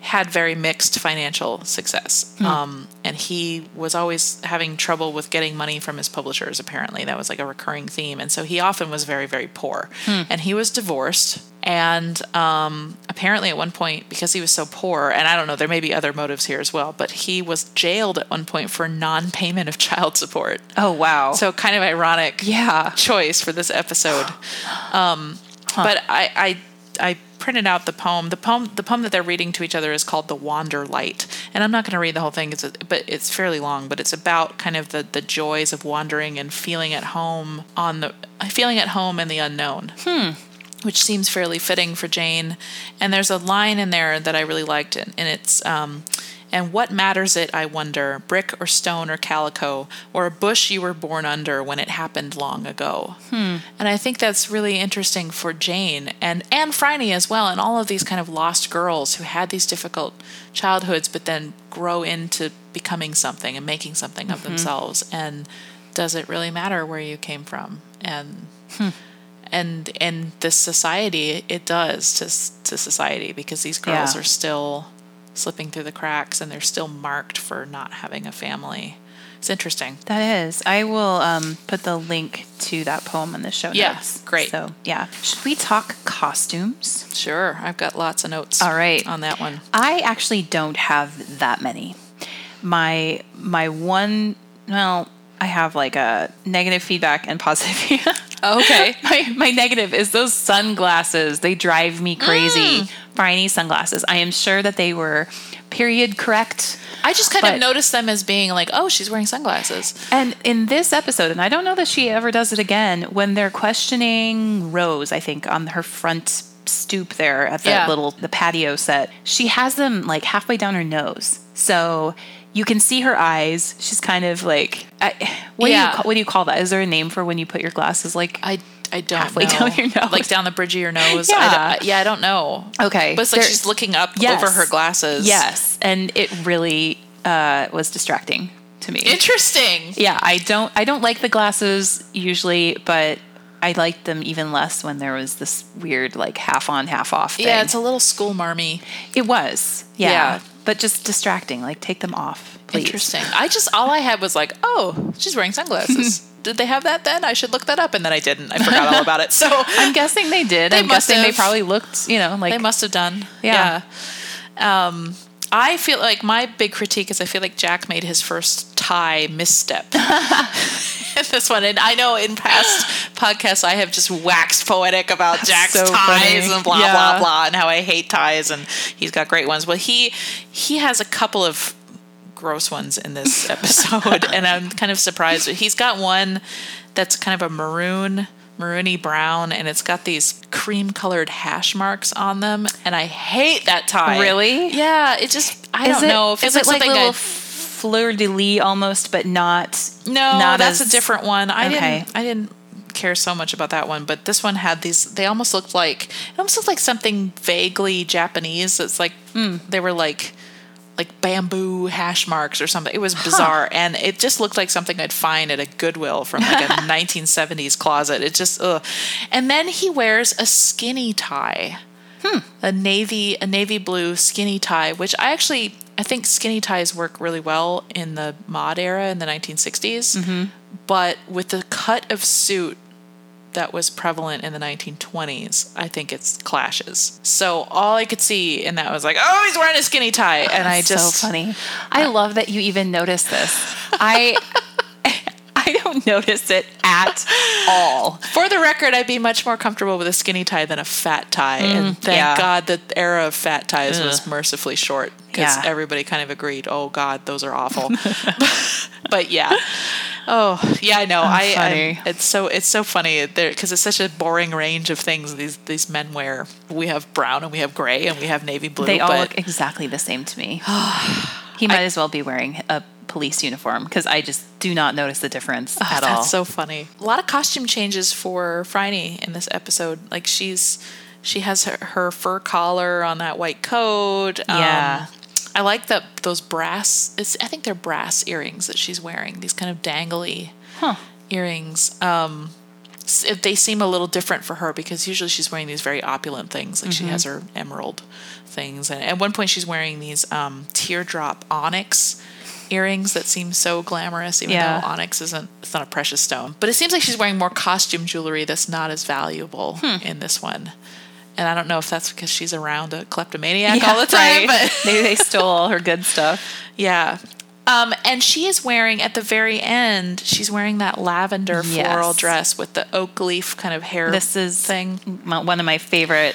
had very mixed financial success. Um, and he was always having trouble with getting money from his publishers, apparently. That was like a recurring theme. And so he often was very, very poor. And he was divorced. And um, apparently, at one point, because he was so poor, and I don't know, there may be other motives here as well, but he was jailed at one point for non payment of child support. Oh wow. So, kind of ironic yeah. choice for this episode. Um, But I, I I printed out the poem. The poem the poem that they're reading to each other is called "The Wander Light," and I'm not going to read the whole thing. It's a, but it's fairly long. But it's about kind of the the joys of wandering and feeling at home on the feeling at home in the unknown. Which seems fairly fitting for Jane. And there's a line in there that I really liked, and and it's um, And what matters it, I wonder, brick or stone or calico, or a bush you were born under when it happened long ago? Hmm. And I think that's really interesting for Jane and and Phryne as well, and all of these kind of lost girls who had these difficult childhoods, but then grow into becoming something and making something of mm-hmm. themselves. And does it really matter where you came from? And hmm. and in this society, it does to to society because these girls Yeah. are still slipping through the cracks and they're still marked for not having a family. It's interesting. That is. I will um, put the link to that poem in the show Yeah, notes. great. So, yeah. Should we talk costumes? Sure, I've got lots of notes. All right. on that one. I actually don't have that many. My my one well, I have like a negative feedback and positive feedback. Okay. my, my negative is those sunglasses. They drive me crazy. Mm. Briny sunglasses. I am sure that they were period correct. I just kind But- of noticed them as being like, oh, she's wearing sunglasses. And in this episode, and I don't know that she ever does it again, when they're questioning Rose, I think on her front stoop there at the Yeah. little the patio set, she has them like halfway down her nose, so you can see her eyes. She's kind of like, I, what do you call, what do you call that? Is there a name for when you put your glasses like? I I don't Halfway know. down your nose. like down the bridge of your nose. Yeah. I don't- yeah, I don't know. Okay, but it's like she's looking up Yes. over her glasses. yes, and it really uh, was distracting to me. interesting. yeah i don't i don't like the glasses usually but i liked them even less when there was this weird like half on half off thing. Yeah, it's a little school marmy. it was yeah, Yeah. but just distracting like take them off please Interesting. I just all I had was like, oh, she's wearing sunglasses. Did they have that then? I should look that up, and then I didn't. I forgot all about it. So i'm guessing they did They i'm must guessing they probably looked you know like they must have done. Yeah. Yeah. Um, I feel like my big critique is I feel like Jack made his first tie misstep. in this one, and I know in past podcasts I have just waxed poetic about Jack's so ties funny. and blah Yeah. blah blah, and how I hate ties, and he's got great ones. Well, he he has a couple of gross ones in this episode, and I'm kind of surprised. He's got one that's kind of a maroon, maroony brown, and it's got these cream colored hash marks on them, and I hate that tie. Really? Yeah, it just I is don't it, know. If It is feels it like like little I'd- fleur de lis almost but not no, not that's as- a different one. I Okay. didn't. I didn't care so much about that one, but this one had these. They almost looked like it almost looked like something vaguely Japanese. It's like Hmm. they were like like bamboo hash marks or something. It was bizarre, and it just looked like something I'd find at a Goodwill from like a 1970s closet. It just ugh. And then he wears a skinny tie. Hmm. A navy a navy blue skinny tie, which I actually I think skinny ties work really well in the mod era in the 1960s. Mm-hmm. But with the cut of suit that was prevalent in the 1920s, I think it's clashes. So all I could see in that was like, oh, he's wearing a skinny tie, and I just so funny i love that you even noticed this i i don't notice it at all For the record, I'd be much more comfortable with a skinny tie than a fat tie, mm, and thank yeah. God the era of fat ties was mercifully short because Yeah. everybody kind of agreed, "Oh God, those are awful." but yeah, oh yeah, I know. Oh, I. I it's so it's so funny there because it's such a boring range of things these these men wear. We have brown and we have gray and we have navy blue. They all but look exactly the same to me. he might as well be wearing a police uniform because I just do not notice the difference Oh, at all. That's so funny. A lot of costume changes for Phryne in this episode. Like she's she has her, her fur collar on that white coat. Um, Yeah. I like that those brass. It's, I think they're brass earrings that she's wearing. These kind of dangly Huh. earrings. Um, they seem a little different for her because usually she's wearing these very opulent things. Like she has Mm-hmm. her emerald things, and at one point she's wearing these um, teardrop onyx earrings that seem so glamorous, even Yeah. though onyx isn't. It's not a precious stone, but it seems like she's wearing more costume jewelry that's not as valuable Hmm. in this one. And I don't know if that's because she's around a kleptomaniac all the time, right. but Maybe they stole all her good stuff. yeah. Um, and she is wearing at the very end. She's wearing that lavender Yes. floral dress with the oak leaf kind of hair. This is thing. one of my favorite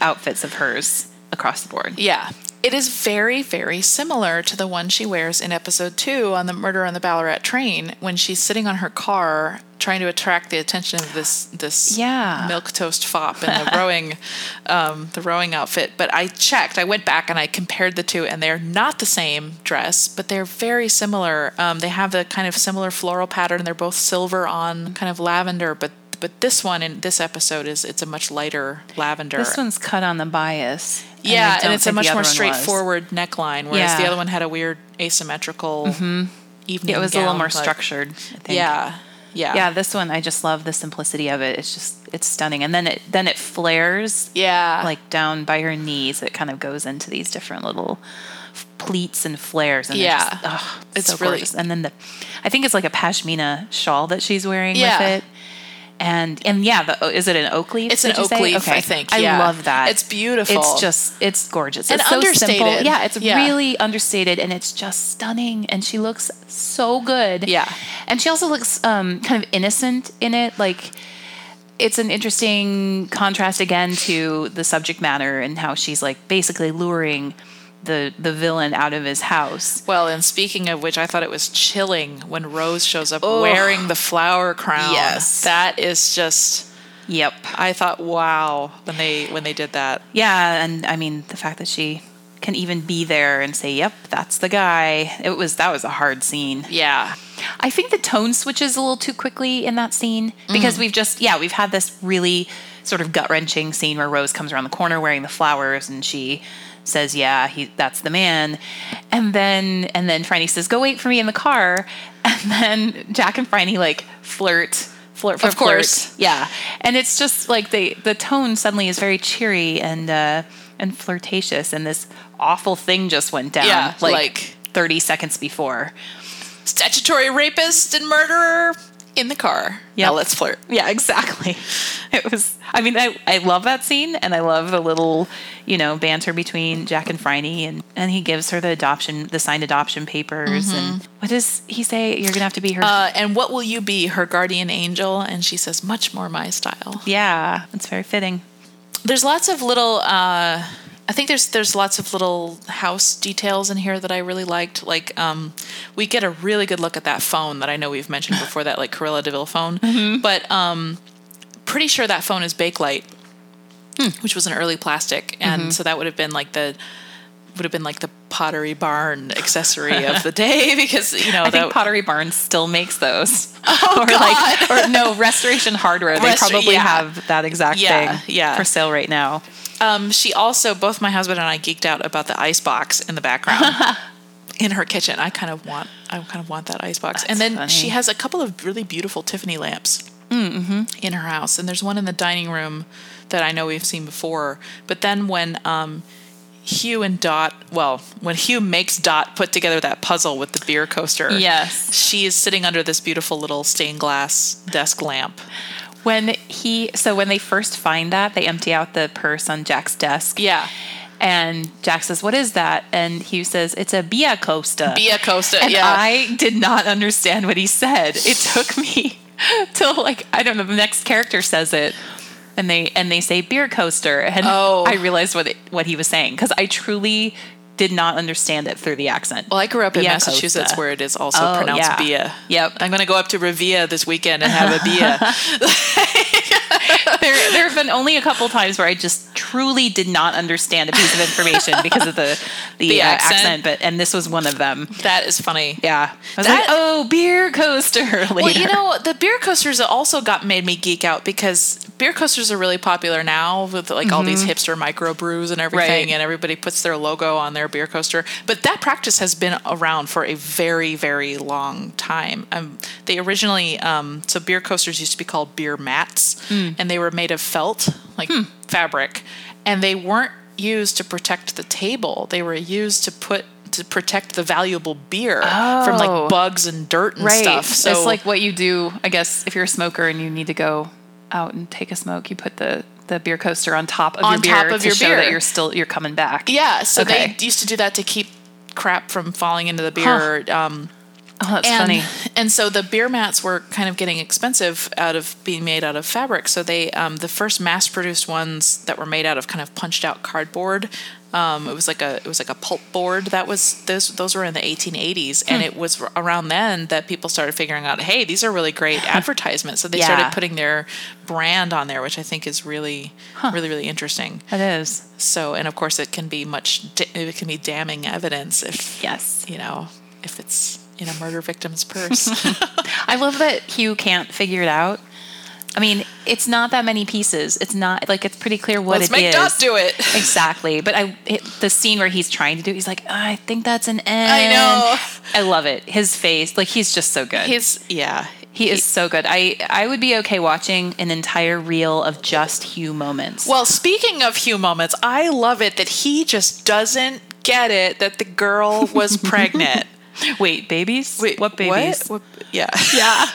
outfits of hers across the board. Yeah, It is very, very similar to the one she wears in episode two on the Murder on the Ballarat train when she's sitting on her car trying to attract the attention of this this Yeah. milk toast fop in the rowing um, the rowing outfit. But I checked, I went back and I compared the two, and they're not the same dress, but they're very similar. Um, they have a kind of similar floral pattern. They're both silver on kind of lavender, but but this one in this episode is it's a much lighter lavender. This one's cut on the bias. I Yeah, and it's a much more straightforward neckline, whereas the other one had a weird asymmetrical mm-hmm. evening. Yeah, it was a little more structured. I think. Yeah, yeah, Yeah, this one I just love the simplicity of it. It's just it's stunning, and then it then it flares yeah. like down by her knees. It kind of goes into these different little pleats and flares. And Yeah. just, oh, It's so really- gorgeous. And then the, I think it's like a pashmina shawl that she's wearing Yeah. with it. And and yeah, the, is it an oak leaf? It's an oak say? leaf, Okay. I think, I love that. It's beautiful. It's just it's gorgeous. And it's so simple. understated. Yeah, it's Yeah. really understated, and it's just stunning. And she looks so good. Yeah. and she also looks um, kind of innocent in it, like it's an interesting contrast again to the subject matter and how she's like basically luring the the villain out of his house. Well, and speaking of which, I thought it was chilling when Rose shows up wearing the flower crown. Yes. that is just. Yep. I thought, wow, when they when they did that. Yeah, and I mean the fact that she can even be there and say, "Yep, that's the guy." It was that was a hard scene. Yeah, I think the tone switches a little too quickly in that scene because mm. we've just yeah we've had this really sort of gut wrenching scene where Rose comes around the corner wearing the flowers and she says yeah he that's the man. And then and then Phryne says go wait for me in the car. And then Jack and Phryne like flirt flirt for Of course. flirt. yeah. And it's just like they the tone suddenly is very cheery and uh and flirtatious and this awful thing just went down Yeah, like, like- 30 seconds before. Statutory rapist and murderer in the car. Yeah, Now let's flirt. Yeah, exactly. It was. I mean, I, I love that scene, and I love the little, you know, banter between Jack and Phryne, and and he gives her the adoption, the signed adoption papers, and what does he say? You're gonna have to be her. Uh, and what will you be, her guardian angel? And she says, much more my style. yeah, it's very fitting. There's lots of little. Uh, I think there's there's lots of little house details in here that I really liked. Like um, we get a really good look at that phone that I know we've mentioned before, that like Cruella de Vil phone. But um, pretty sure that phone is Bakelite, which was an early plastic, and so that would have been like the would have been like the Pottery Barn accessory of the day because you know I think Pottery Barn still makes those. Oh, or like, or no, Restoration Hardware. They probably yeah. have that exact Yeah, thing yeah. for sale right now. Um, she also, both my husband and I geeked out about the ice box in the background in her kitchen. I kind of want, I kind of want that ice box. and then That's she has a couple of really beautiful Tiffany lamps in her house, and there's one in the dining room that I know we've seen before. But then when um, Hugh and Dot, well, when Hugh makes Dot put together that puzzle with the beer coaster, Yes. she is sitting under this beautiful little stained glass desk lamp. When he, so when they first find that, they empty out the purse on Jack's desk. Yeah, And Jack says, "What is that?" And Hugh says, "It's a Bia Costa." Bia Costa. And yeah, I did not understand what he said. It took me till like I don't know. The next character says it, and they and they say beer coaster, and Oh. I realized what it, what he was saying because I truly did not understand it through the accent. Well, I grew up in Massachusetts Costa. where it is also Oh, pronounced yeah. Bia. Yep. I'm going to go up to Revia this weekend and have a Bia. there, there have been only a couple times where I just truly did not understand a piece of information because of the the, The uh, accent. accent. But and this was one of them. that is funny. Yeah, I was That- like, "Oh, beer coaster!" Later. Well, you know, the beer coasters also got made me geek out because beer coasters are really popular now with like all these hipster microbrews and everything, Mm-hmm. Right. and everybody puts their logo on their beer coaster. But that practice has been around for a very, very long time. Um, they originally, um, so beer coasters used to be called beer mats, Hmm. and they were made of felt, like fabric, and they weren't used to protect the table. They were used to put to protect the valuable beer from Oh. like bugs and dirt and right. stuff. So it's like what you do, I guess, if you're a smoker and you need to go out and take a smoke, you put the the beer coaster on top of On your beer top of to your show beer. that you're still you're coming back. Yeah, so Okay. they used to do that to keep crap from falling into the beer. Um, Oh, that's and, funny. And so the beer mats were kind of getting expensive out of being made out of fabric. So they, um, the first mass-produced ones that were made out of kind of punched-out cardboard, Um, it was like a it was like a pulp board that was those those were in the 1880s, and it was around then that people started figuring out, hey, these are really great advertisements. So they Yeah. started putting their brand on there, which I think is really really really interesting. It is. So, and of course, it can be much it can be damning evidence if Yes. you know if it's in a murder victim's purse. I love that Hugh can't figure it out. I mean, it's not that many pieces. It's not like it's pretty clear what Let's it make is. Dot do it. Exactly. But I it, the scene where he's trying to do it, he's like, I think that's an N. I know. I love it. His face, like he's just so good. His yeah, he is so good. I I would be okay watching an entire reel of just Hugh moments. Well, speaking of Hugh moments, I love it that he just doesn't get it that the girl was pregnant. Wait, babies? Wait, what babies? What? Yeah, Yeah.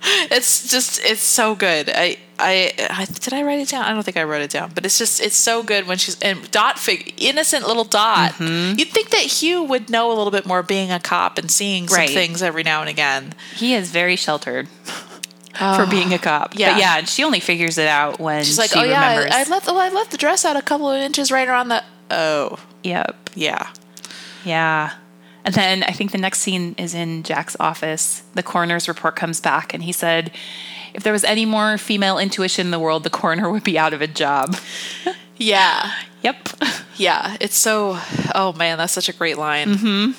it's just it's so good. I, I I did I write it down? I don't think I wrote it down, but it's just it's so good when she's and Dot fig innocent little Dot. Mm-hmm. You'd think that Hugh would know a little bit more being a cop and seeing some Right. things every now and again. He is very sheltered for being a cop. yeah. But yeah, she only figures it out when She's like, she oh yeah, remembers. I, I left the I left the dress out a couple of inches right around the. Oh yep. yeah. Yeah. And then I think the next scene is in Jack's office. The coroner's report comes back, and he said, if there was any more female intuition in the world, the coroner would be out of a job. Yeah. Yep. Yeah, it's so. Oh man, that's such a great line. Mm-hmm.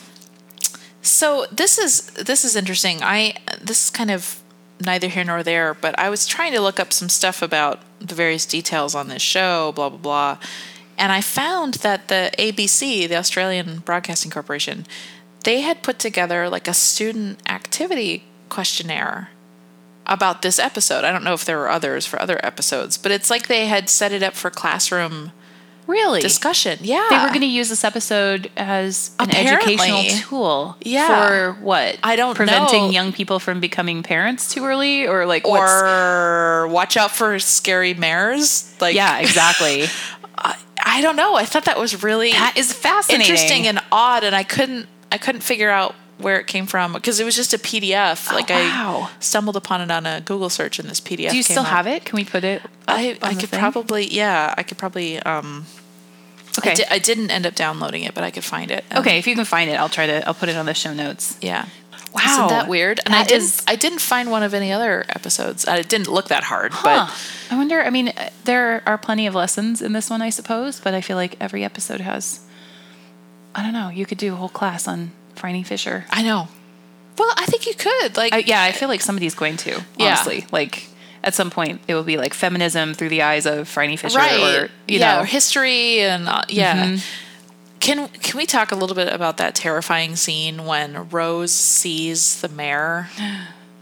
So this is this is interesting. I this is kind of neither here nor there, but I was trying to look up some stuff about the various details on this show, blah blah blah, and I found that the ABC, the Australian Broadcasting Corporation, they had put together like a student activity questionnaire about this episode. I don't know if there were others for other episodes, but it's like they had set it up for classroom Really? discussion. Yeah. They were going to use this episode as an Apparently. educational tool. Yeah. For what? I don't know Preventing know. young people from becoming parents too early? Or like, what's. or watch out for scary mares. Like Yeah, exactly. I don't know. I thought that was really that is fascinating. interesting and odd, and I couldn't I couldn't figure out where it came from because it was just a PDF. like Oh, wow. I stumbled upon it on a Google search, and this PDF. Do you still have it? Can we put it? I I could probably yeah I could probably um Okay. I, di- I didn't end up downloading it, but I could find it. Um, Okay, if you can find it, I'll try to. I'll put it on the show notes. Yeah. Wow. Isn't that weird? And I didn't is- I didn't find one of any other episodes. I didn't look that hard, Huh. but I wonder. I mean, there are plenty of lessons in this one, I suppose, but I feel like every episode has. I don't know. You could do a whole class on Phryne Fisher. I know. Well, I think you could. Like I, yeah, I feel like somebody's going to. Yeah. Honestly, like at some point, it will be like feminism through the eyes of Phryne Fisher, right. or you yeah, know, or history and uh, yeah. Can can we talk a little bit about that terrifying scene when Rose sees the mayor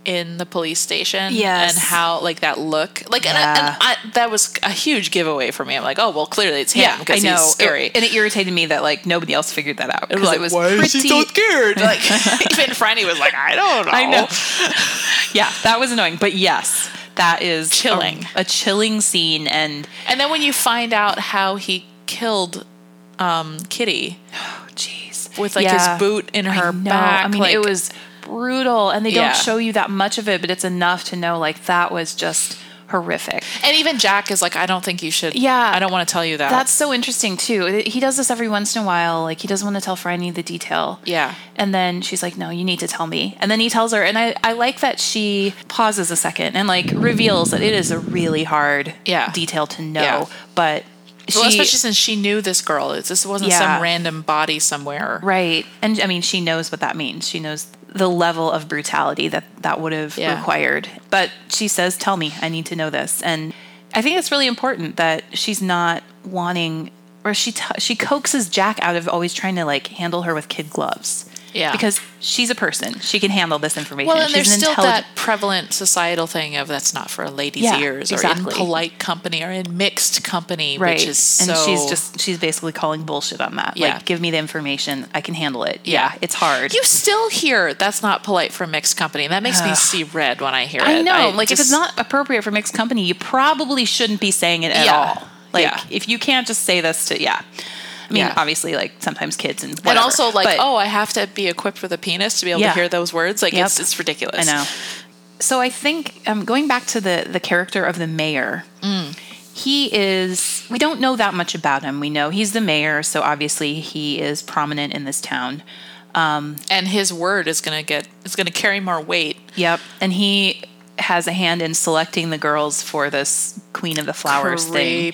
in the police station? Yes. and how like that look like and, I, Yeah. and I, that was a huge giveaway for me. I'm like, oh well, clearly it's him yeah, because he's scary. It- and it irritated me that like nobody else figured that out because like, it was why pretty. is he so scared? Like even Phryne was like, I don't know. I know. yeah, that was annoying, but yes, that is a- Chilling. a chilling scene, and And then when you find out how he killed um, Kitty oh, jeez, with like Yeah. his boot in her I back, I mean, like, it was brutal, and they Yeah. don't show you that much of it, but it's enough to know like that was just horrific. And even Jack is like, I don't think you should. Yeah. I don't want to tell you that. That's so interesting too. He does this every once in a while. Like he doesn't want to tell Phryne the detail. Yeah. And then she's like, "No, you need to tell me." And then he tells her, and I I like that she pauses a second and like reveals that it is a really hard Yeah. detail to know, Yeah. but she well, especially since she knew this girl. It's, this wasn't Yeah. some random body somewhere. Right. And I mean, she knows what that means. She knows the level of brutality that that would have Yeah. required. But she says, Tell me, I need to know this. And I think it's really important that she's not wanting, or she, t- she coaxes Jack out of always trying to like handle her with kid gloves. Yeah. Because she's a person. She can handle this information. Well, and she's there's an still intelligent- that prevalent societal thing of that's not for a lady's Yeah, ears, or in polite company, or in mixed company, Right. which is so. and she's just, she's basically calling bullshit on that. Yeah. Like, give me the information. I can handle it. Yeah. Yeah. It's hard. You still hear that's not polite for mixed company. And That makes me see red when I hear it. I it. know. like if it's not appropriate for mixed company, you probably shouldn't be saying it at Yeah. all. Like if you can't just say this to yeah. I mean, Yeah. obviously, like sometimes kids and whatever, and also like, but- oh, I have to be equipped with a penis to be able Yeah. to hear those words. Like Yep. it's it's ridiculous. I know. So I think um, going back to the the character of the mayor, Mm. he is, we don't know that much about him. We know he's the mayor, so obviously he is prominent in this town. and his word is going to get is going to carry more weight. Yep. And he has a hand in selecting the girls for this Queen of the Flowers thing.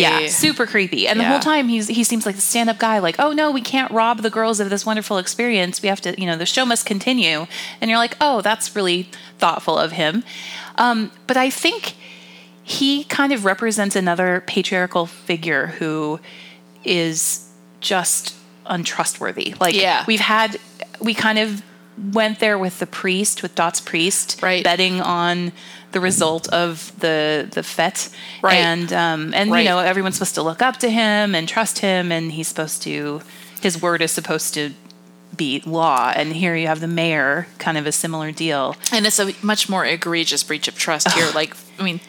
Yeah, super creepy. And the whole time he's he seems like the stand-up guy like, "Oh no, we can't rob the girls of this wonderful experience. We have to, you know, the show must continue." And you're like, "Oh, that's really thoughtful of him." Um, but I think he kind of represents another patriarchal figure who is just untrustworthy. Like Yeah. we've had we kind of went there with the priest, with Dot's priest, Right. betting on the result of the the fete. Right. And um and Right. you know, everyone's supposed to look up to him and trust him and he's supposed to his word is supposed to be law. And here you have the mayor, kind of a similar deal. And it's a much more egregious breach of trust here. Like, I mean,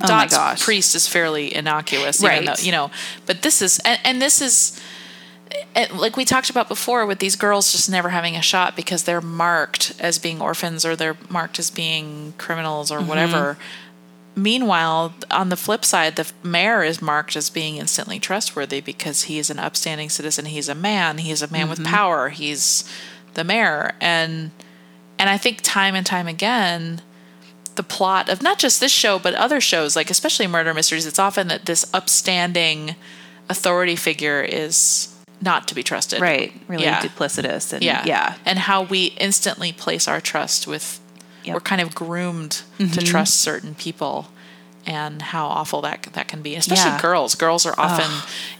Oh Dot's gosh. priest is fairly innocuous, even Right. though, you know, but this is, and, and this is, and like we talked about before with these girls just never having a shot because they're marked as being orphans or they're marked as being criminals or mm-hmm. whatever. Meanwhile, on the flip side, the mayor is marked as being instantly trustworthy because he is an upstanding citizen. He's a man. He's a man with mm-hmm. power. He's the mayor, and and I think time and time again, the plot of not just this show but other shows, like especially murder mysteries, it's often that this upstanding authority figure is not to be trusted. Right. Really Yeah. duplicitous and Yeah. yeah. And how we instantly place our trust with Yep. Mm-hmm. we're kind of groomed to trust certain people and how awful that that can be especially Yeah. girls girls are often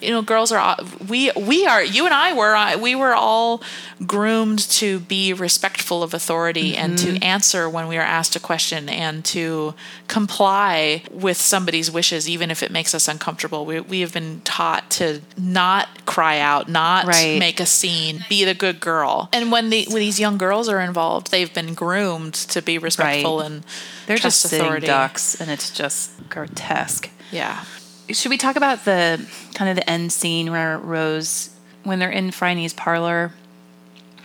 you know girls are we we are you and I were uh, we were all groomed to be respectful of authority and Mm-hmm. to answer when we are asked a question and to comply with somebody's wishes even if it makes us uncomfortable we, we have been taught to not cry out not Right. make a scene be the good girl and when the when these young girls are involved they've been groomed to be respectful Right. and They're just sitting ducks and it's just grotesque. yeah Should we talk about the kind of the end scene where Rose, when they're in Phryne's parlor,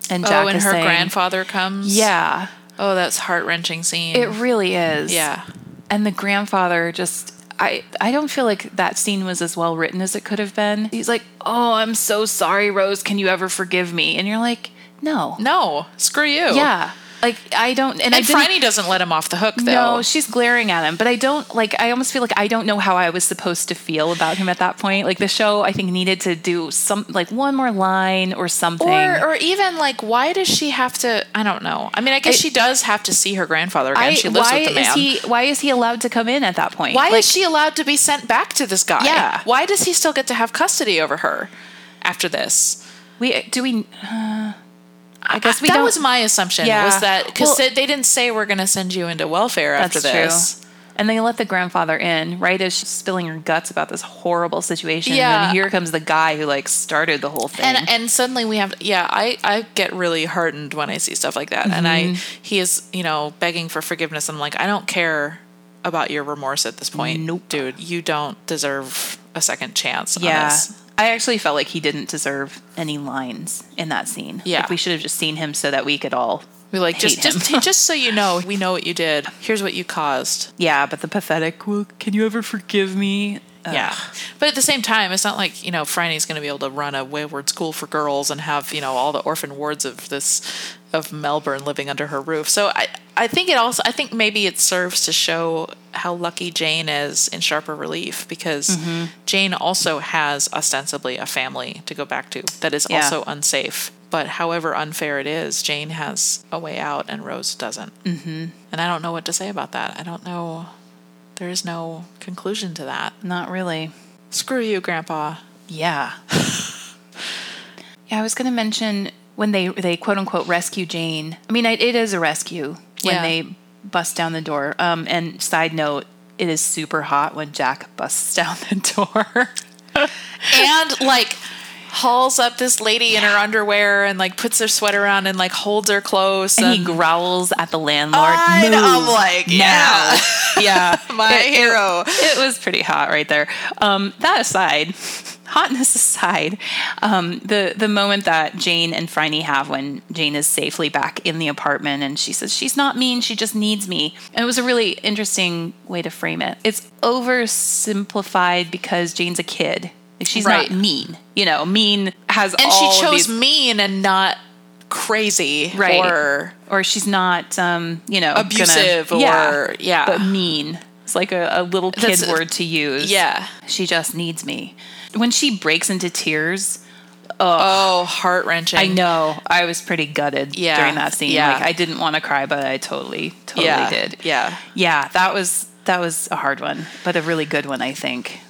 and oh, Jack oh and her saying, grandfather comes Yeah, oh that's heart-wrenching scene it really is. yeah and the grandfather just. I, I don't feel like that scene was as well written as it could have been. He's like, "Oh, I'm so sorry, Rose. Can you ever forgive me?" And you're like, "No, no screw you yeah, like I don't." And, I and Phryne doesn't let him off the hook though No, she's glaring at him, but I don't like. I almost feel like I don't know how I was supposed to feel about him at that point. Like the show, I think needed to do some like one more line or something. or, or even like why does she have to i don't know i mean i guess I- she does have to see her grandfather again I, she lives why with the man is he? Why is he allowed to come in at that point? why Like, is she allowed to be sent back to this guy Yeah. why does he still get to have custody over her after this We do we. Uh, I guess we that was my assumption Yeah. was that because Well- they didn't say we're going to send you into welfare after that's this true. And they let the grandfather in right as she's spilling her guts about this horrible situation. Yeah. And here comes the guy who like started the whole thing. and and suddenly we have yeah i i get really heartened when i see stuff like that and i Mm-hmm. he is you know begging for forgiveness i'm like i don't care about your remorse at this point Nope. dude you don't deserve a second chance on Yeah. I actually felt like he didn't deserve any lines in that scene. Yeah. Like we should have just seen him so that we could all we like just him. just just so you know we know what you did here's what you caused Yeah, but the pathetic, well, can you ever forgive me? Ugh. yeah but at the same time it's not like you know Phryne's going to be able to run a wayward school for girls and have you know all the orphan wards of this of melbourne living under her roof so i i think it also i think maybe it serves to show how lucky jane is in sharper relief because Mm-hmm. jane also has ostensibly a family to go back to that is Yeah. also unsafe but however unfair it is jane has a way out and rose doesn't mm-hmm. and i don't know what to say about that i don't know there is no conclusion to that Not really. Screw you, Grandpa. Yeah. yeah, I was going to mention when they they quote unquote rescue Jane. I mean, it it is a rescue when Yeah. they bust down the door. Um, and side note, it is super hot when Jack busts down the door. And like hauls up this lady in her underwear and like puts her sweater on and like holds her close. and And, he growls at the landlord. I I'm "Move like, now." yeah, my It- it- hero. It, was pretty hot right there. Um, that aside, hotness aside, um, the the moment that Jane and Phryne have when Jane is safely back in the apartment and she says she's not mean, she just needs me, and it was a really interesting way to frame it. It's oversimplified because Jane's a kid. Like, she's Right. not mean, you know. Mean has all And she chose these, mean and not crazy Right. or or she's not, um, you know, gonna- Abusive or- yeah. but mean. It's like a, a little kid That's word to use. yeah. She just needs me. When she breaks into tears, Oh, heart wrenching. I know I was pretty gutted Yeah, during that scene. yeah. Like I didn't want to cry, but I totally, totally Yeah, did. yeah. yeah. That was that was a hard one, but a really good one, I think.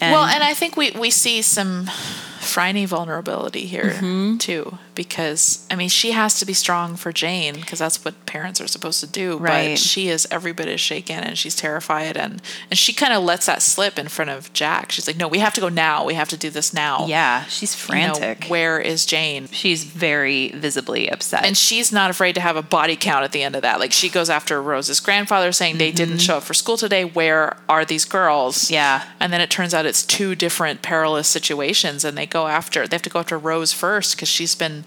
And, well, and I think we we see some Phryne vulnerability here Mm-hmm. too, because I mean she has to be strong for Jane because that's what parents are supposed to do. Right. But she is every bit as shaken and she's terrified and and she kind of lets that slip in front of Jack. She's like, "No, we have to go now. We have to do this now." yeah, she's You know, frantic. where is Jane? she's very visibly upset. And she's not afraid to have a body count at the end of that. Like she goes after Rose's grandfather saying they didn't show up for school today. Where are these girls? Mm-hmm. Yeah. And then it turns out it's two different perilous situations and they go after they have to go after Rose first because she's been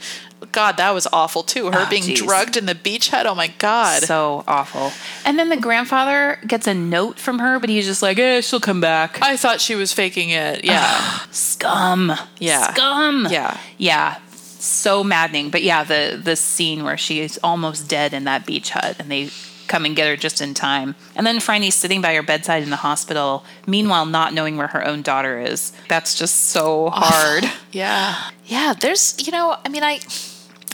God, that was awful too. Her Oh, being geez. drugged in the beach hut. Oh my God. so awful. And then the grandfather gets a note from her, but he's just like, "Eh, she'll come back." I thought she was faking it. Yeah. Scum. Yeah. Scum. Yeah. Yeah. So maddening. But yeah, the the scene where she is almost dead in that beach hut and they come and get her just in time. And then Phryne's sitting by her bedside in the hospital, meanwhile not knowing where her own daughter is. That's just so oh, hard. Yeah. Yeah. There's, you know, I mean, I.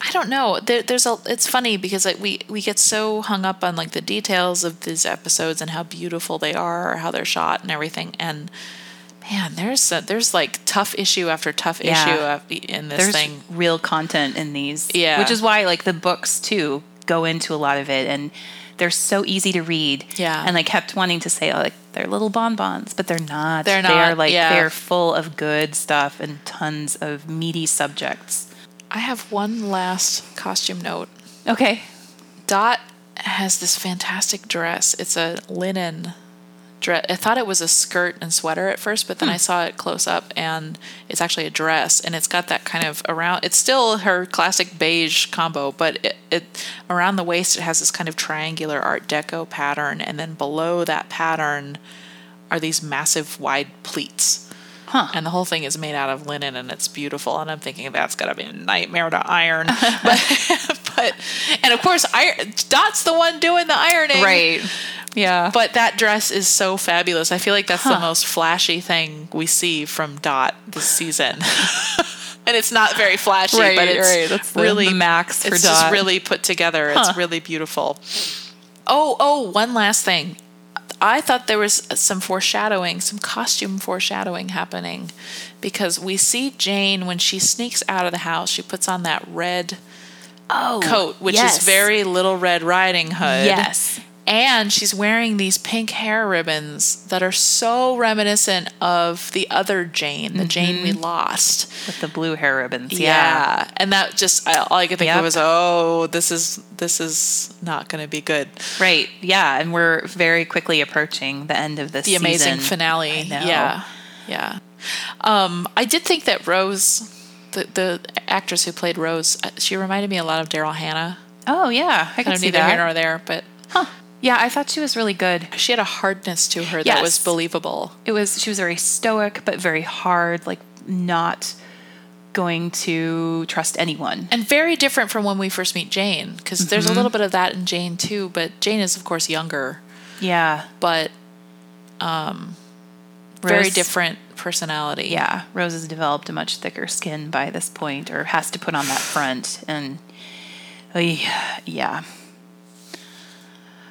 I don't know. There, there's a. It's funny because like we we get so hung up on like the details of these episodes and how beautiful they are, or how they're shot and everything. And man, there's a, there's like tough issue after tough Yeah. issue in this There's thing. real content in these. Yeah. Which is why like the books too go into a lot of it and they're so easy to read. Yeah. And I kept wanting to say, oh, like they're little bonbons, but they're not. They're not. They are like yeah. they're full of good stuff and tons of meaty subjects. I have one last costume note. Okay. Dot has this fantastic dress. It's a linen dress. I thought it was a skirt and sweater at first, but then I hmm. saw it close up and it's actually a dress and it's got that kind of around it's still her classic beige combo, but it, it around the waist it has this kind of triangular art deco pattern and then below that pattern are these massive wide pleats. Huh. And the whole thing is made out of linen and it's beautiful. And I'm thinking that's got to be a nightmare to iron. but, but, and of course, I, Dot's the one doing the ironing. Right. Yeah. But that dress is so fabulous. I feel like that's the most flashy thing we see from Dot this season. and it's not very flashy, Right, but it's right. That's really the max for It's just really put together. Huh. It's really beautiful. Oh, oh, one last thing. I thought there was some foreshadowing, some costume foreshadowing happening because we see Jane when she sneaks out of the house, she puts on that red oh, coat, which yes. is very Little Red Riding Hood. Yes. And she's wearing these pink hair ribbons that are so reminiscent of the other Jane, the Jane we lost. with the blue hair ribbons. Yeah. Yeah. And that just I- all I could think Yep. of was, oh, this is this is not going to be good. Right. Yeah. And we're very quickly approaching the end of this The amazing finale. Yeah. Yeah. Um, I did think that Rose, the the actress who played Rose, uh, she reminded me a lot of Daryl Hannah. Oh yeah, I Kind can of see neither here nor there, but Huh. Yeah, I thought she was really good. she had a hardness to her that was Yes. believable. It was she was very stoic but very hard, like not going to trust anyone. and very different from when we first meet Jane because there's a Mm-hmm. little bit of that in Jane too but Jane is of course younger Yeah. but um very different personality Yeah, Rose has developed a much thicker skin by this point, or has to put on that front, and yeah.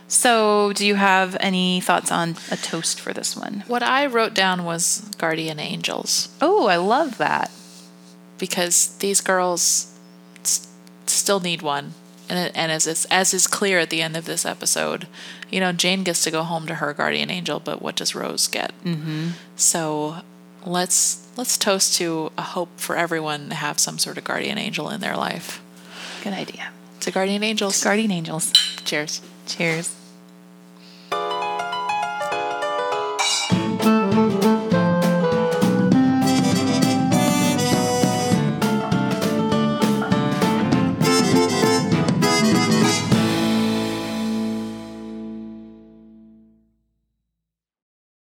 So, do you have any thoughts on a toast for this one? what I wrote down was guardian angels Oh, I love that. because these girls s- still need one and, it- and as it's, as is clear at the end of this episode you know Jane gets to go home to her guardian angel but what does Rose get mm-hmm. so let's let's toast to a hope for everyone to have some sort of guardian angel in their life Good idea. to guardian angels Guardian angels. cheers Cheers.